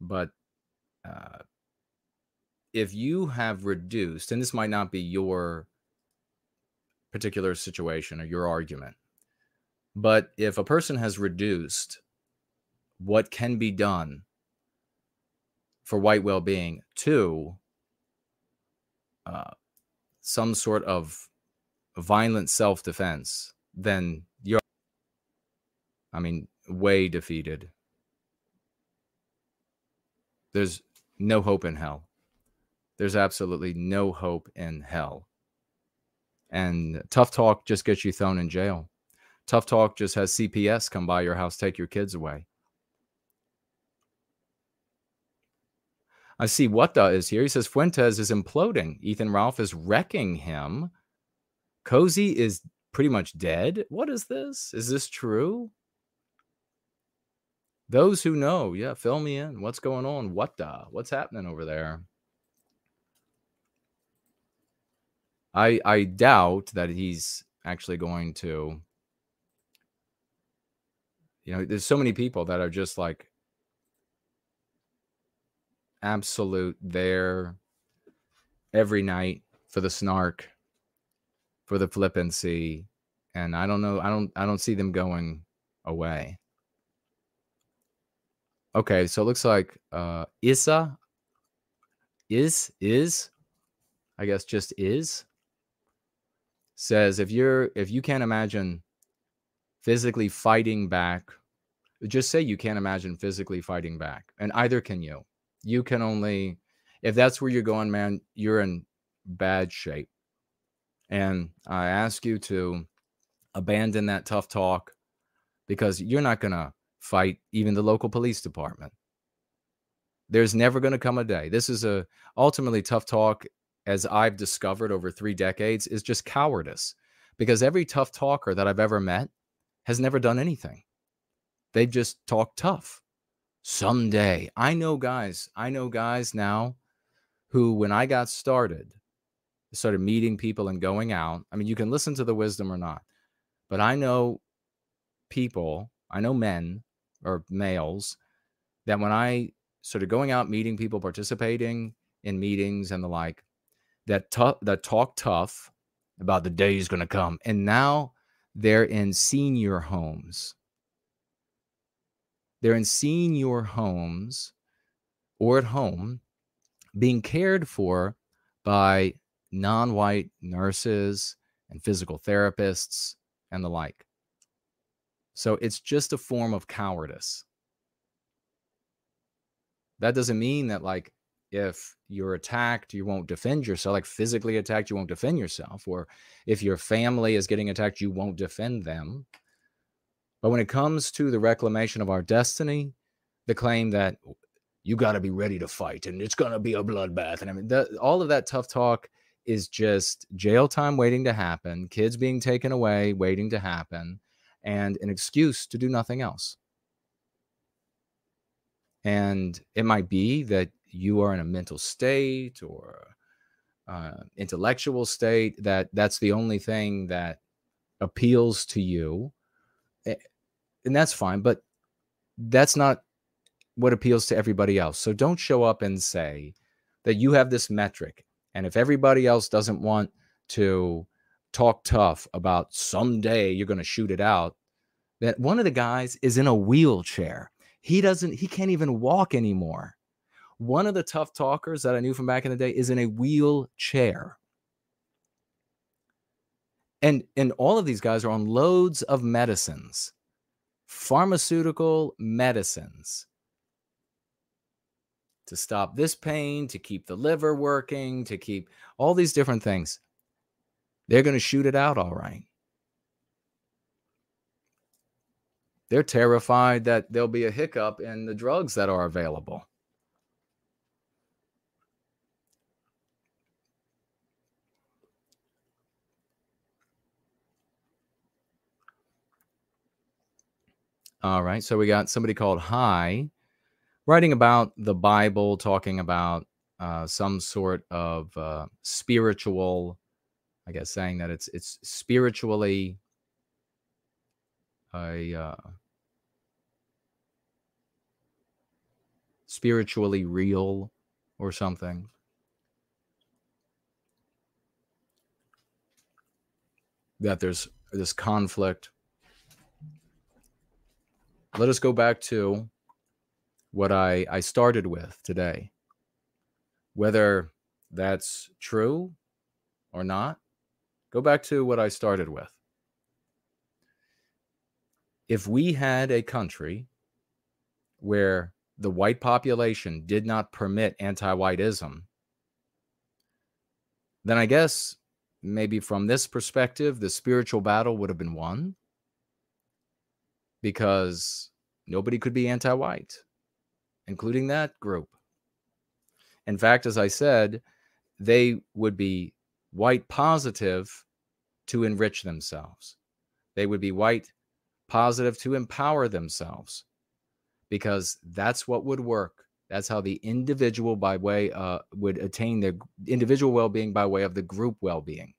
But uh, if you have reduced, and this might not be your particular situation or your argument, but if a person has reduced what can be done for white well being to uh, some sort of violent self defense, then you're I mean, way defeated. There's no hope in hell. There's absolutely no hope in hell. And tough talk just gets you thrown in jail. Tough talk just has CPS come by your house, take your kids away. I see what the is here. He says Fuentes is imploding. Ethan Ralph is wrecking him. Cozy is pretty much dead. What is this? Is this true? Those who know, yeah, fill me in. What's going on? What the? What's happening over there? I I doubt that he's actually going to. You know, there's so many people that are just like absolute there every night for the snark, for the flippancy, and I don't know. I don't. I don't see them going away. Okay, so it looks like uh, Isa is is I guess just is? Says if you're if you can't imagine physically fighting back just say you can't imagine physically fighting back and either can you. You can only if that's where you're going man you're in bad shape. And i ask you to abandon that tough talk because you're not to fight even the local police department there's never going to come a day this is a ultimately tough talk as I've discovered over three decades, is just cowardice. Because every tough talker that I've ever met has never done anything. They've just talked tough. Someday, I know guys, I know guys now who, when I got started, started meeting people and going out. I mean, you can listen to the wisdom or not, but I know people, I know men or males that when I sort of going out, meeting people, participating in meetings and the like, that tough that talk tough about the day is going to come and now they're in senior homes. They're in senior homes or at home being cared for by non-white nurses and physical therapists and the like so it's just a form of cowardice that doesn't mean that like if you're attacked, you won't defend yourself, like physically attacked, you won't defend yourself. Or if your family is getting attacked, you won't defend them. But when it comes to the reclamation of our destiny, the claim that you got to be ready to fight and it's going to be a bloodbath. And I mean, the, all of that tough talk is just jail time waiting to happen, kids being taken away waiting to happen, and an excuse to do nothing else. And it might be that you are in a mental state or uh, intellectual state that that's the only thing that appeals to you eh, and that's fine but that's not what appeals to everybody else so don't show up and say that you have this metric and if everybody else doesn't want to talk tough about someday you're going to shoot it out that one of the guys is in a wheelchair he doesn't he can't even walk anymore one of the tough talkers that I knew from back in the day is in a wheelchair. And and all of these guys are on loads of medicines, pharmaceutical medicines to stop this pain, to keep the liver working, to keep all these different things. They're going to shoot it out all right. They're terrified that there'll be a hiccup in the drugs that are available. All right. So we got somebody called Hi writing about the Bible, talking about uh, some sort of uh, spiritual, I guess, saying that it's it's spiritually a uh, spiritually real or something. That there's this conflict let us go back to what I, I started with today. Whether that's true or not, go back to what I started with. if we had a country where the white population did not permit anti whiteism, then I guess maybe from this perspective, the spiritual battle would have been won because nobody could be anti white, including that group. In fact, as I said, they would be white positive to enrich themselves. They would be white positive to empower themselves because that's what would work. That's how the individual by way uh, would attain their individual well-being by way of the group well-being.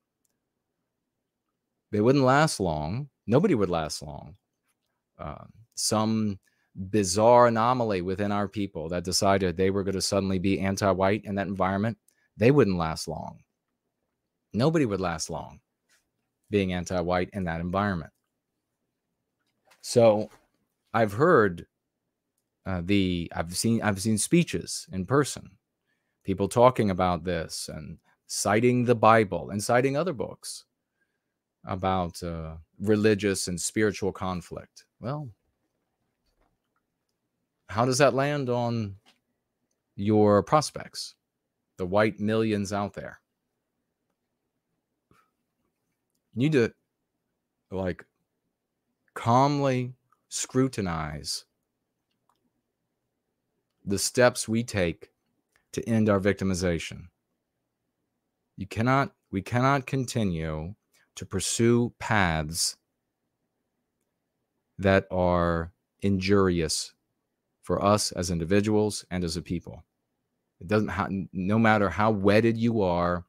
They wouldn't last long. Nobody would last long. Uh, some bizarre anomaly within our people that decided they were going to suddenly be anti-white in that environment, they wouldn't last long. Nobody would last long being anti-white in that environment. So I've heard uh, the I've seen I've seen speeches in person, people talking about this and citing the Bible and citing other books about uh, religious and spiritual conflict. Well, how does that land on your prospects, the white millions out there? You need to like calmly scrutinize the steps we take to end our victimization. You cannot, we cannot continue to pursue paths that are injurious for us as individuals and as a people. It doesn't, no matter how wedded you are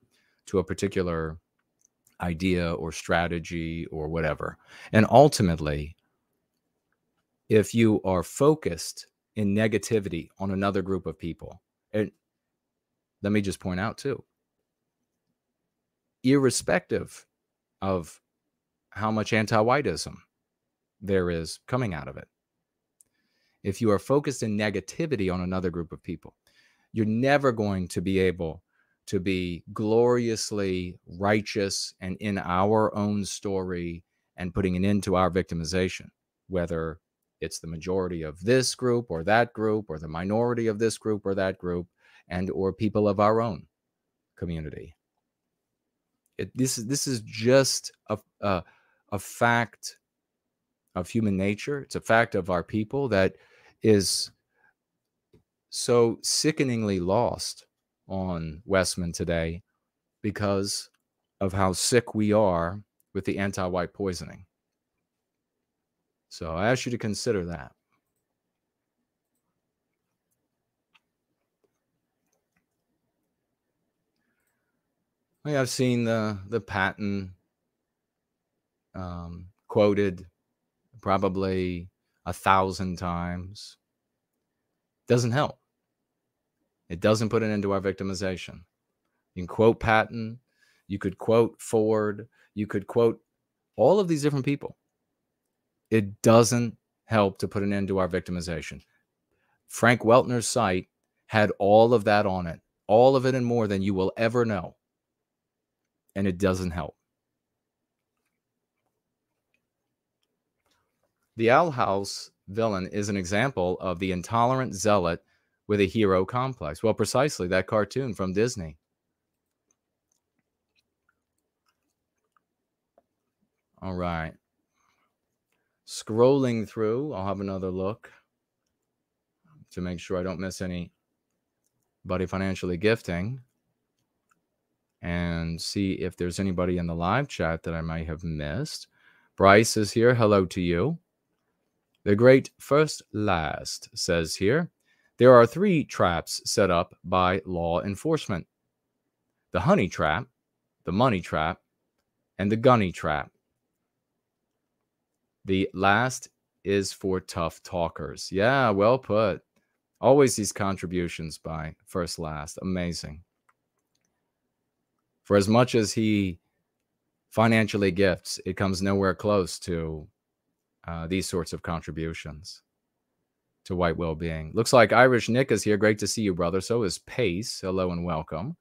to a particular idea or strategy or whatever. And ultimately, if you are focused in negativity on another group of people, and let me just point out too, irrespective of how much anti whiteism there is coming out of it, if you are focused in negativity on another group of people, you're never going to be able to be gloriously righteous and in our own story and putting an end to our victimization, whether it's the majority of this group or that group or the minority of this group or that group and or people of our own community. It, this, this is just a, a, a fact of human nature. It's a fact of our people that is so sickeningly lost on Westman today because of how sick we are with the anti white poisoning. So I ask you to consider that. I've seen the the Patton um, quoted probably a thousand times. Doesn't help. It doesn't put an end to our victimization. You can quote Patton, you could quote Ford, you could quote all of these different people. It doesn't help to put an end to our victimization. Frank Weltner's site had all of that on it, all of it and more than you will ever know. And it doesn't help. The Owl House villain is an example of the intolerant zealot with a hero complex. Well, precisely that cartoon from Disney. All right. Scrolling through, I'll have another look to make sure I don't miss any buddy financially gifting and see if there's anybody in the live chat that I might have missed. Bryce is here. Hello to you. The great first last says here there are three traps set up by law enforcement the honey trap, the money trap, and the gunny trap. The last is for tough talkers. Yeah, well put. Always these contributions by First Last. Amazing. For as much as he financially gifts, it comes nowhere close to uh, these sorts of contributions to white well-being. Looks like Irish Nick is here. Great to see you, brother. So is Pace. Hello and welcome.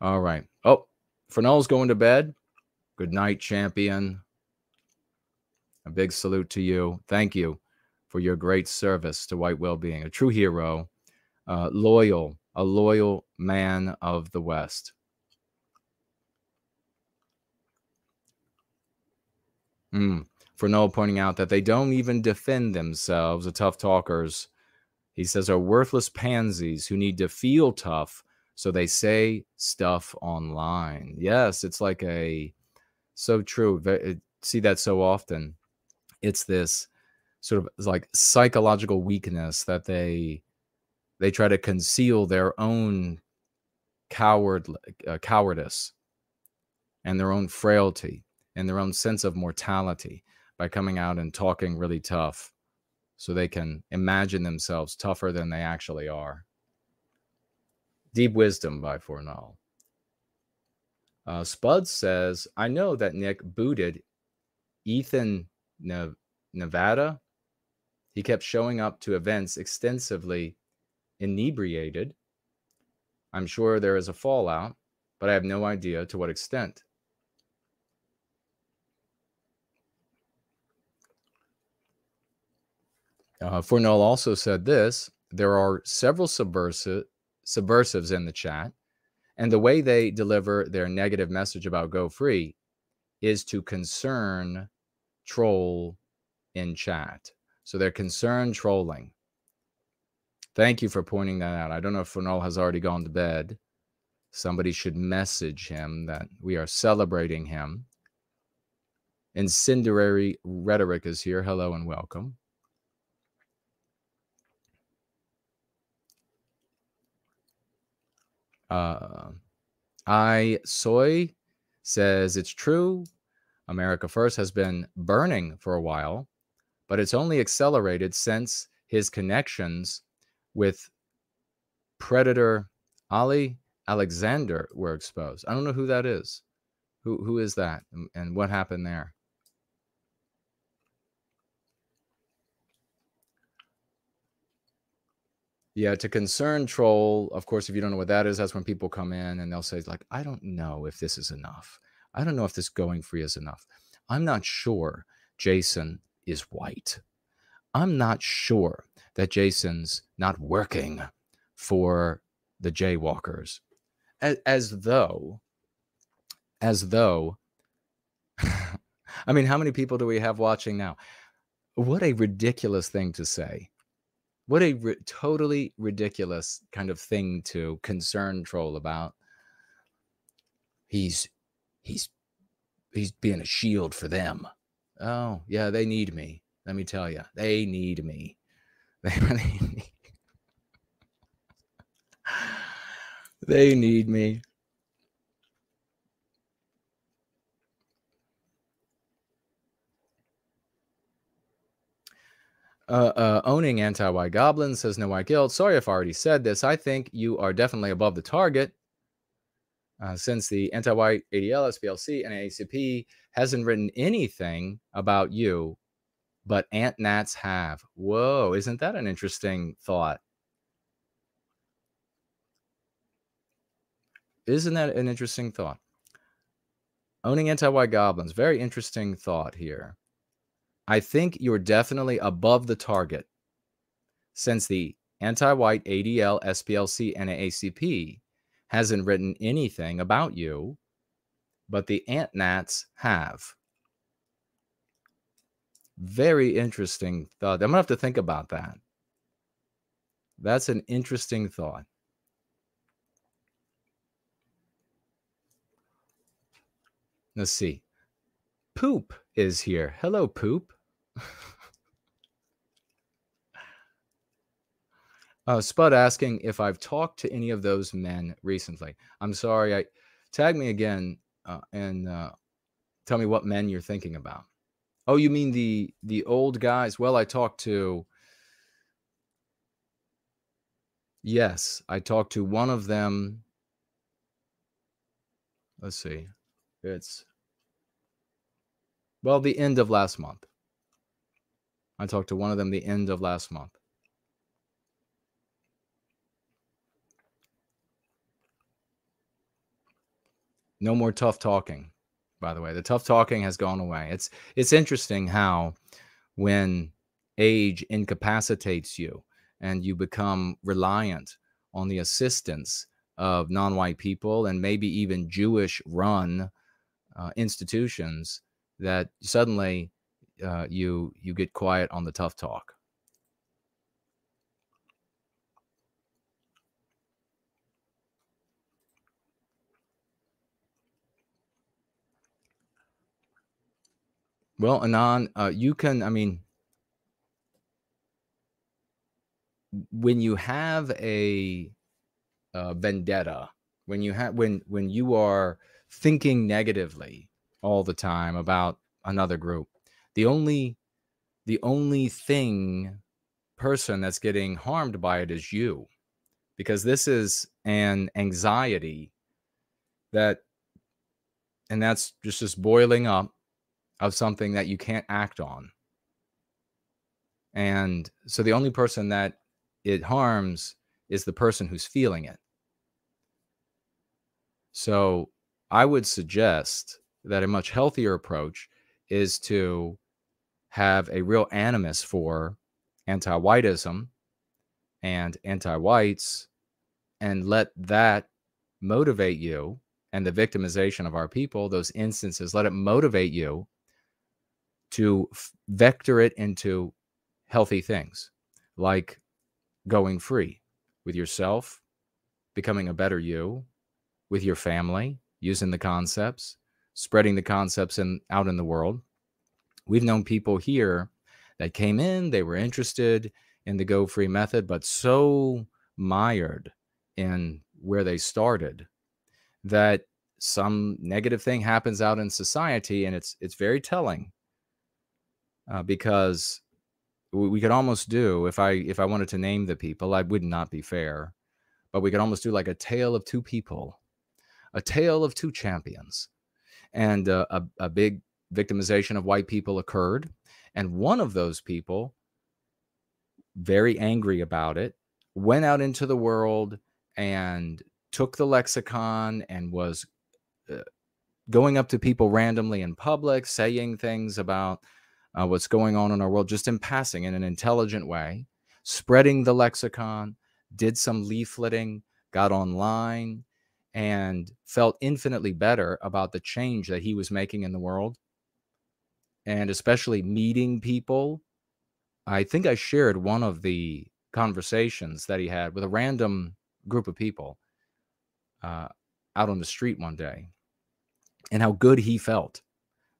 All right. Oh, Fernell's going to bed. Good night, champion. A big salute to you. Thank you for your great service to white well being. A true hero, uh, loyal, a loyal man of the West. Mm. For Noel pointing out that they don't even defend themselves, the tough talkers, he says, are worthless pansies who need to feel tough, so they say stuff online. Yes, it's like a so true. See that so often. It's this sort of like psychological weakness that they they try to conceal their own coward uh, cowardice and their own frailty and their own sense of mortality by coming out and talking really tough so they can imagine themselves tougher than they actually are. Deep wisdom by Fornall. Uh, Spud says, I know that Nick booted Ethan ne- Nevada. He kept showing up to events extensively inebriated. I'm sure there is a fallout, but I have no idea to what extent. Uh, Fornell also said this there are several subversive, subversives in the chat and the way they deliver their negative message about Go Free is to concern troll in chat. So they're concerned trolling. Thank you for pointing that out. I don't know if Fernal has already gone to bed. Somebody should message him that we are celebrating him. Incendiary rhetoric is here. Hello and welcome. Uh, I Soy says it's true. America First has been burning for a while, but it's only accelerated since his connections with Predator Ali Alexander were exposed. I don't know who that is. Who who is that and what happened there? Yeah, to concern troll, of course, if you don't know what that is, that's when people come in and they'll say, like, I don't know if this is enough. I don't know if this going free is enough. I'm not sure Jason is white. I'm not sure that Jason's not working for the jaywalkers. As, as though, as though, I mean, how many people do we have watching now? What a ridiculous thing to say what a totally ridiculous kind of thing to concern troll about. He's he's he's being a shield for them. Oh, yeah, they need me. Let me tell you. They need me. They really need They need me. Uh, uh, owning anti-white goblin says no white guilt. Sorry if I already said this. I think you are definitely above the target. Uh, since the anti-white ADL, SPLC, and ACP hasn't written anything about you, but Ant Nats have. Whoa, isn't that an interesting thought? Isn't that an interesting thought? Owning anti-white goblins, very interesting thought here. I think you're definitely above the target since the anti white ADL, SPLC, and ACP hasn't written anything about you, but the Ant Nats have. Very interesting thought. I'm going to have to think about that. That's an interesting thought. Let's see. Poop is here. Hello, Poop. Uh, Spud asking if I've talked to any of those men recently. I'm sorry. I tag me again uh, and uh, tell me what men you're thinking about. Oh, you mean the the old guys? Well, I talked to. Yes, I talked to one of them. Let's see. It's well, the end of last month. I talked to one of them the end of last month. No more tough talking. by the way. The tough talking has gone away. It's it's interesting how when age incapacitates you and you become reliant on the assistance of non-white people and maybe even Jewish run uh, institutions that suddenly uh, you you get quiet on the tough talk. Well, Anon, uh, you can. I mean, when you have a, a vendetta, when you have when when you are thinking negatively all the time about another group, the only the only thing person that's getting harmed by it is you, because this is an anxiety that, and that's just just boiling up of something that you can't act on. And so the only person that it harms is the person who's feeling it. So I would suggest that a much healthier approach is to have a real animus for anti whiteism and anti whites and let that motivate you and the victimization of our people, those instances, let it motivate you to vector it into healthy things like going free with yourself, becoming a better you, with your family, using the concepts, spreading the concepts in, out in the world. We've known people here that came in, they were interested in the go free method, but so mired in where they started that some negative thing happens out in society and it's it's very telling uh, because we, we could almost do if I if I wanted to name the people, I would not be fair, but we could almost do like a tale of two people, a tale of two champions, and uh, a a big victimization of white people occurred, and one of those people, very angry about it, went out into the world and took the lexicon and was uh, going up to people randomly in public, saying things about uh, what's going on in our world just in passing in an intelligent way, spreading the lexicon, did some leafleting, got online, and felt infinitely better about the change that he was making in the world. And especially meeting people. I think I shared one of the conversations that he had with a random group of people uh, out on the street one day and how good he felt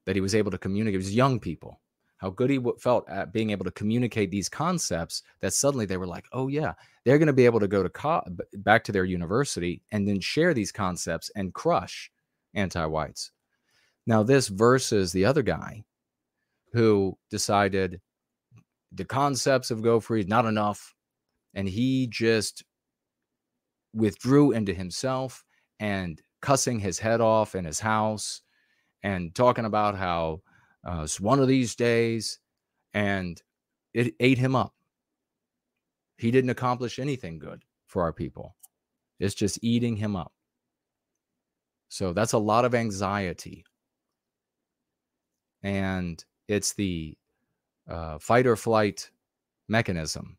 that he was able to communicate. It was young people how good he felt at being able to communicate these concepts that suddenly they were like, oh, yeah, they're going to be able to go to co- back to their university and then share these concepts and crush anti whites. Now, this versus the other guy who decided the concepts of Go Free is not enough. And he just withdrew into himself and cussing his head off in his house and talking about how uh, it's one of these days, and it ate him up. He didn't accomplish anything good for our people. It's just eating him up. So that's a lot of anxiety. And it's the uh, fight or flight mechanism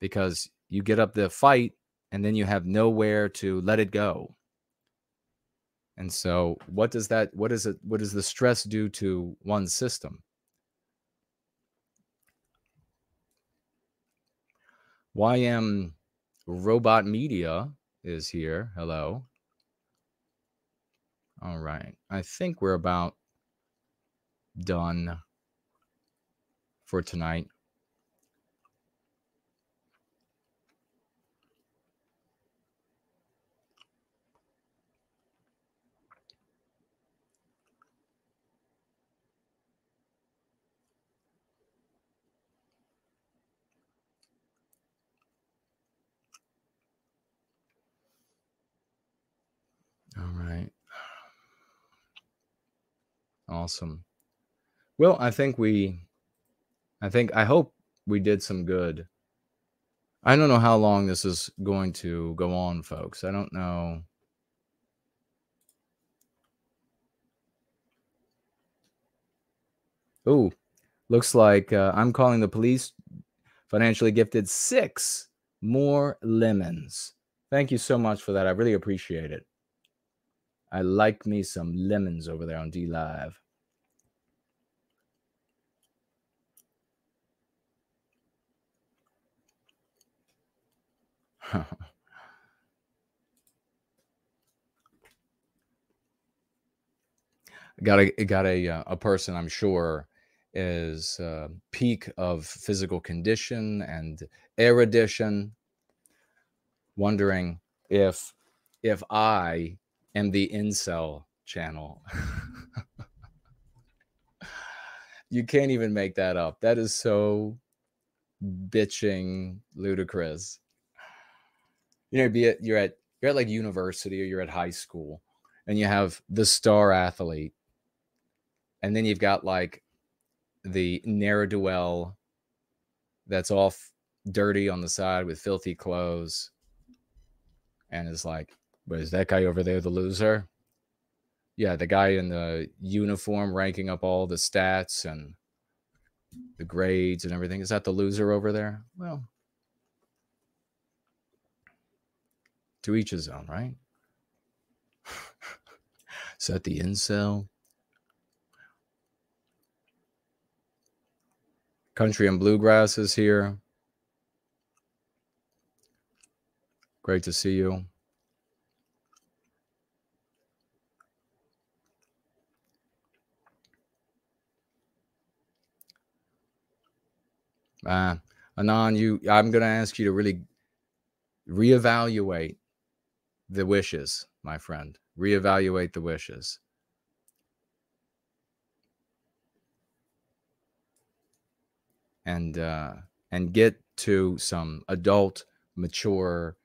because you get up the fight and then you have nowhere to let it go. And so what does that what is it what does the stress do to one's system? YM Robot Media is here. Hello. All right. I think we're about done for tonight. All right. Awesome. Well, I think we, I think, I hope we did some good. I don't know how long this is going to go on, folks. I don't know. Ooh, looks like uh, I'm calling the police. Financially gifted six more lemons. Thank you so much for that. I really appreciate it. I like me some lemons over there on DLive. got a got a uh, a person I'm sure is uh, peak of physical condition and erudition, wondering if if I am the incel channel. you can't even make that up. That is so bitching ludicrous. You know, be it you're at you're at like university or you're at high school and you have the star athlete and then you've got like the ne'er do that's all f- dirty on the side with filthy clothes and is like but is that guy over there the loser? Yeah the guy in the uniform ranking up all the stats and the grades and everything. Is that the loser over there? Well to each his own right is that the incel Country and Bluegrass is here. Great to see you. Uh, Anon, you I'm gonna ask you to really reevaluate the wishes, my friend. Reevaluate the wishes. and uh, and get to some adult, mature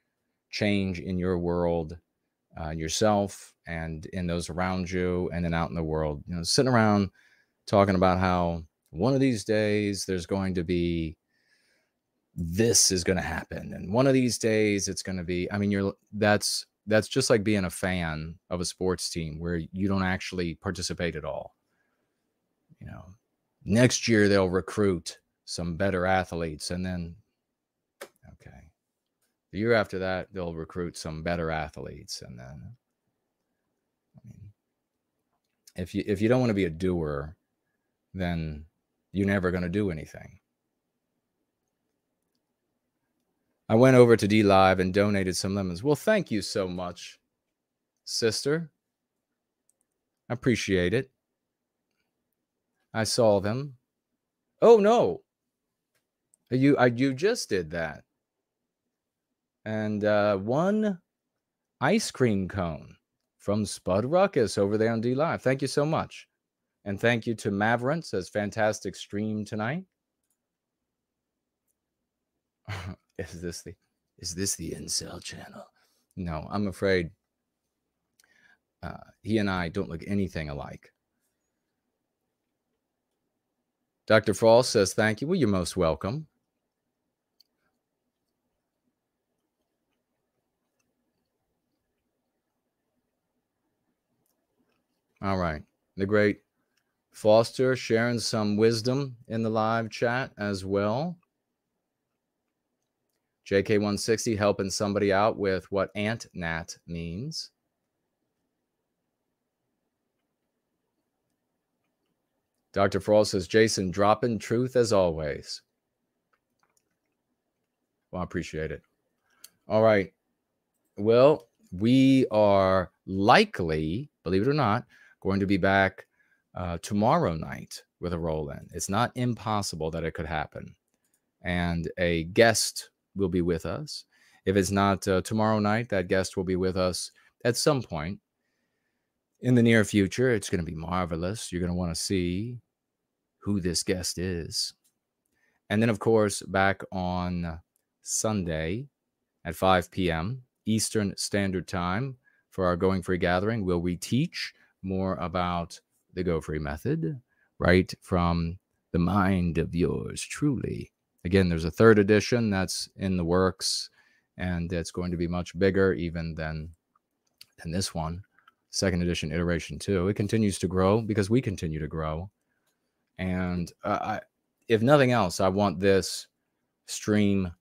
change in your world, uh, yourself, and in those around you, and then out in the world. You know, sitting around talking about how one of these days there's going to be this is going to happen and one of these days it's going to be i mean you're that's that's just like being a fan of a sports team where you don't actually participate at all. You know next year they'll recruit some better athletes and then okay. The year after that they'll recruit some better athletes and then I mean, if you if you don't want to be a doer then you're never going to do anything I went over to DLive and donated some lemons. Well, thank you so much, sister. I appreciate it. I saw them. Oh no, you I, you just did that. And uh, one ice cream cone from Spud Ruckus over there on DLive. Thank you so much. And thank you to Maverant says fantastic stream tonight. is this the is this the incel channel? No, I'm afraid uh, he and I don't look anything alike. Dr. Frost says, Thank you. Well, you're most welcome. All right. The great Foster sharing some wisdom in the live chat as well. JK160 helping somebody out with what ant nat means. Dr. Frost says, Jason, dropping truth as always. Well, I appreciate it. All right. Well, we are likely, believe it or not, going to be back uh, tomorrow night with a roll in. It's not impossible that it could happen. And a guest will be with us. If it's not uh, tomorrow night, that guest will be with us at some point in the near future. It's going to be marvelous. You're going to want to see who this guest is. And then, of course, back on Sunday at 5 p.m. Eastern Standard Time for our Going Free gathering, will we teach more about the Go Free method right from the mind of yours truly. Again, there's a third edition that's in the works, and it's going to be much bigger even than than this one. Second edition iteration too. It continues to grow because we continue to grow, And uh, I, if nothing else, I want this stream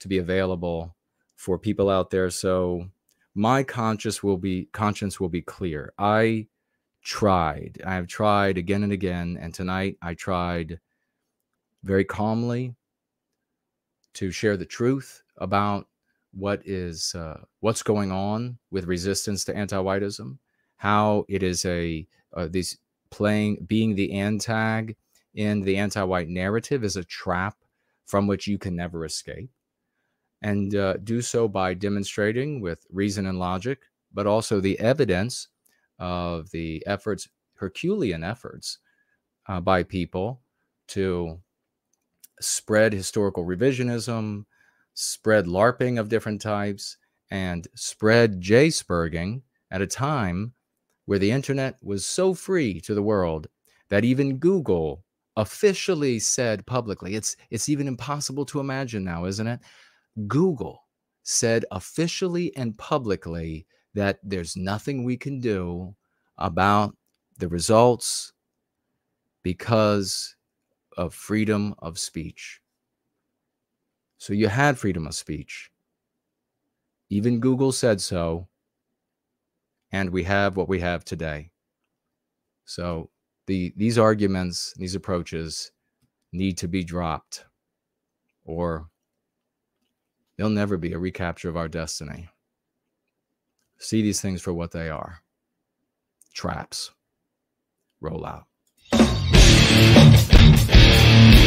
to be available for people out there. So my conscience will be conscience will be clear. I tried. I have tried again and again, and tonight I tried very calmly to share the truth about what is uh, what's going on with resistance to anti-whiteism, how it is a uh, these playing being the antag in the anti-white narrative is a trap from which you can never escape, and uh, do so by demonstrating with reason and logic, but also the evidence of the efforts, Herculean efforts, uh, by people to spread historical revisionism, spread LARPing of different types, and spread J-spurging at a time where the internet was so free to the world that even Google officially said publicly, it's, it's even impossible to imagine now, isn't it? Google said officially and publicly that there's nothing we can do about the results because of freedom of speech. So you had freedom of speech. Even Google said so. And we have what we have today. So the these arguments, these approaches need to be dropped or there'll never be a recapture of our destiny. See these things for what they are. Traps. Roll out. Thank you.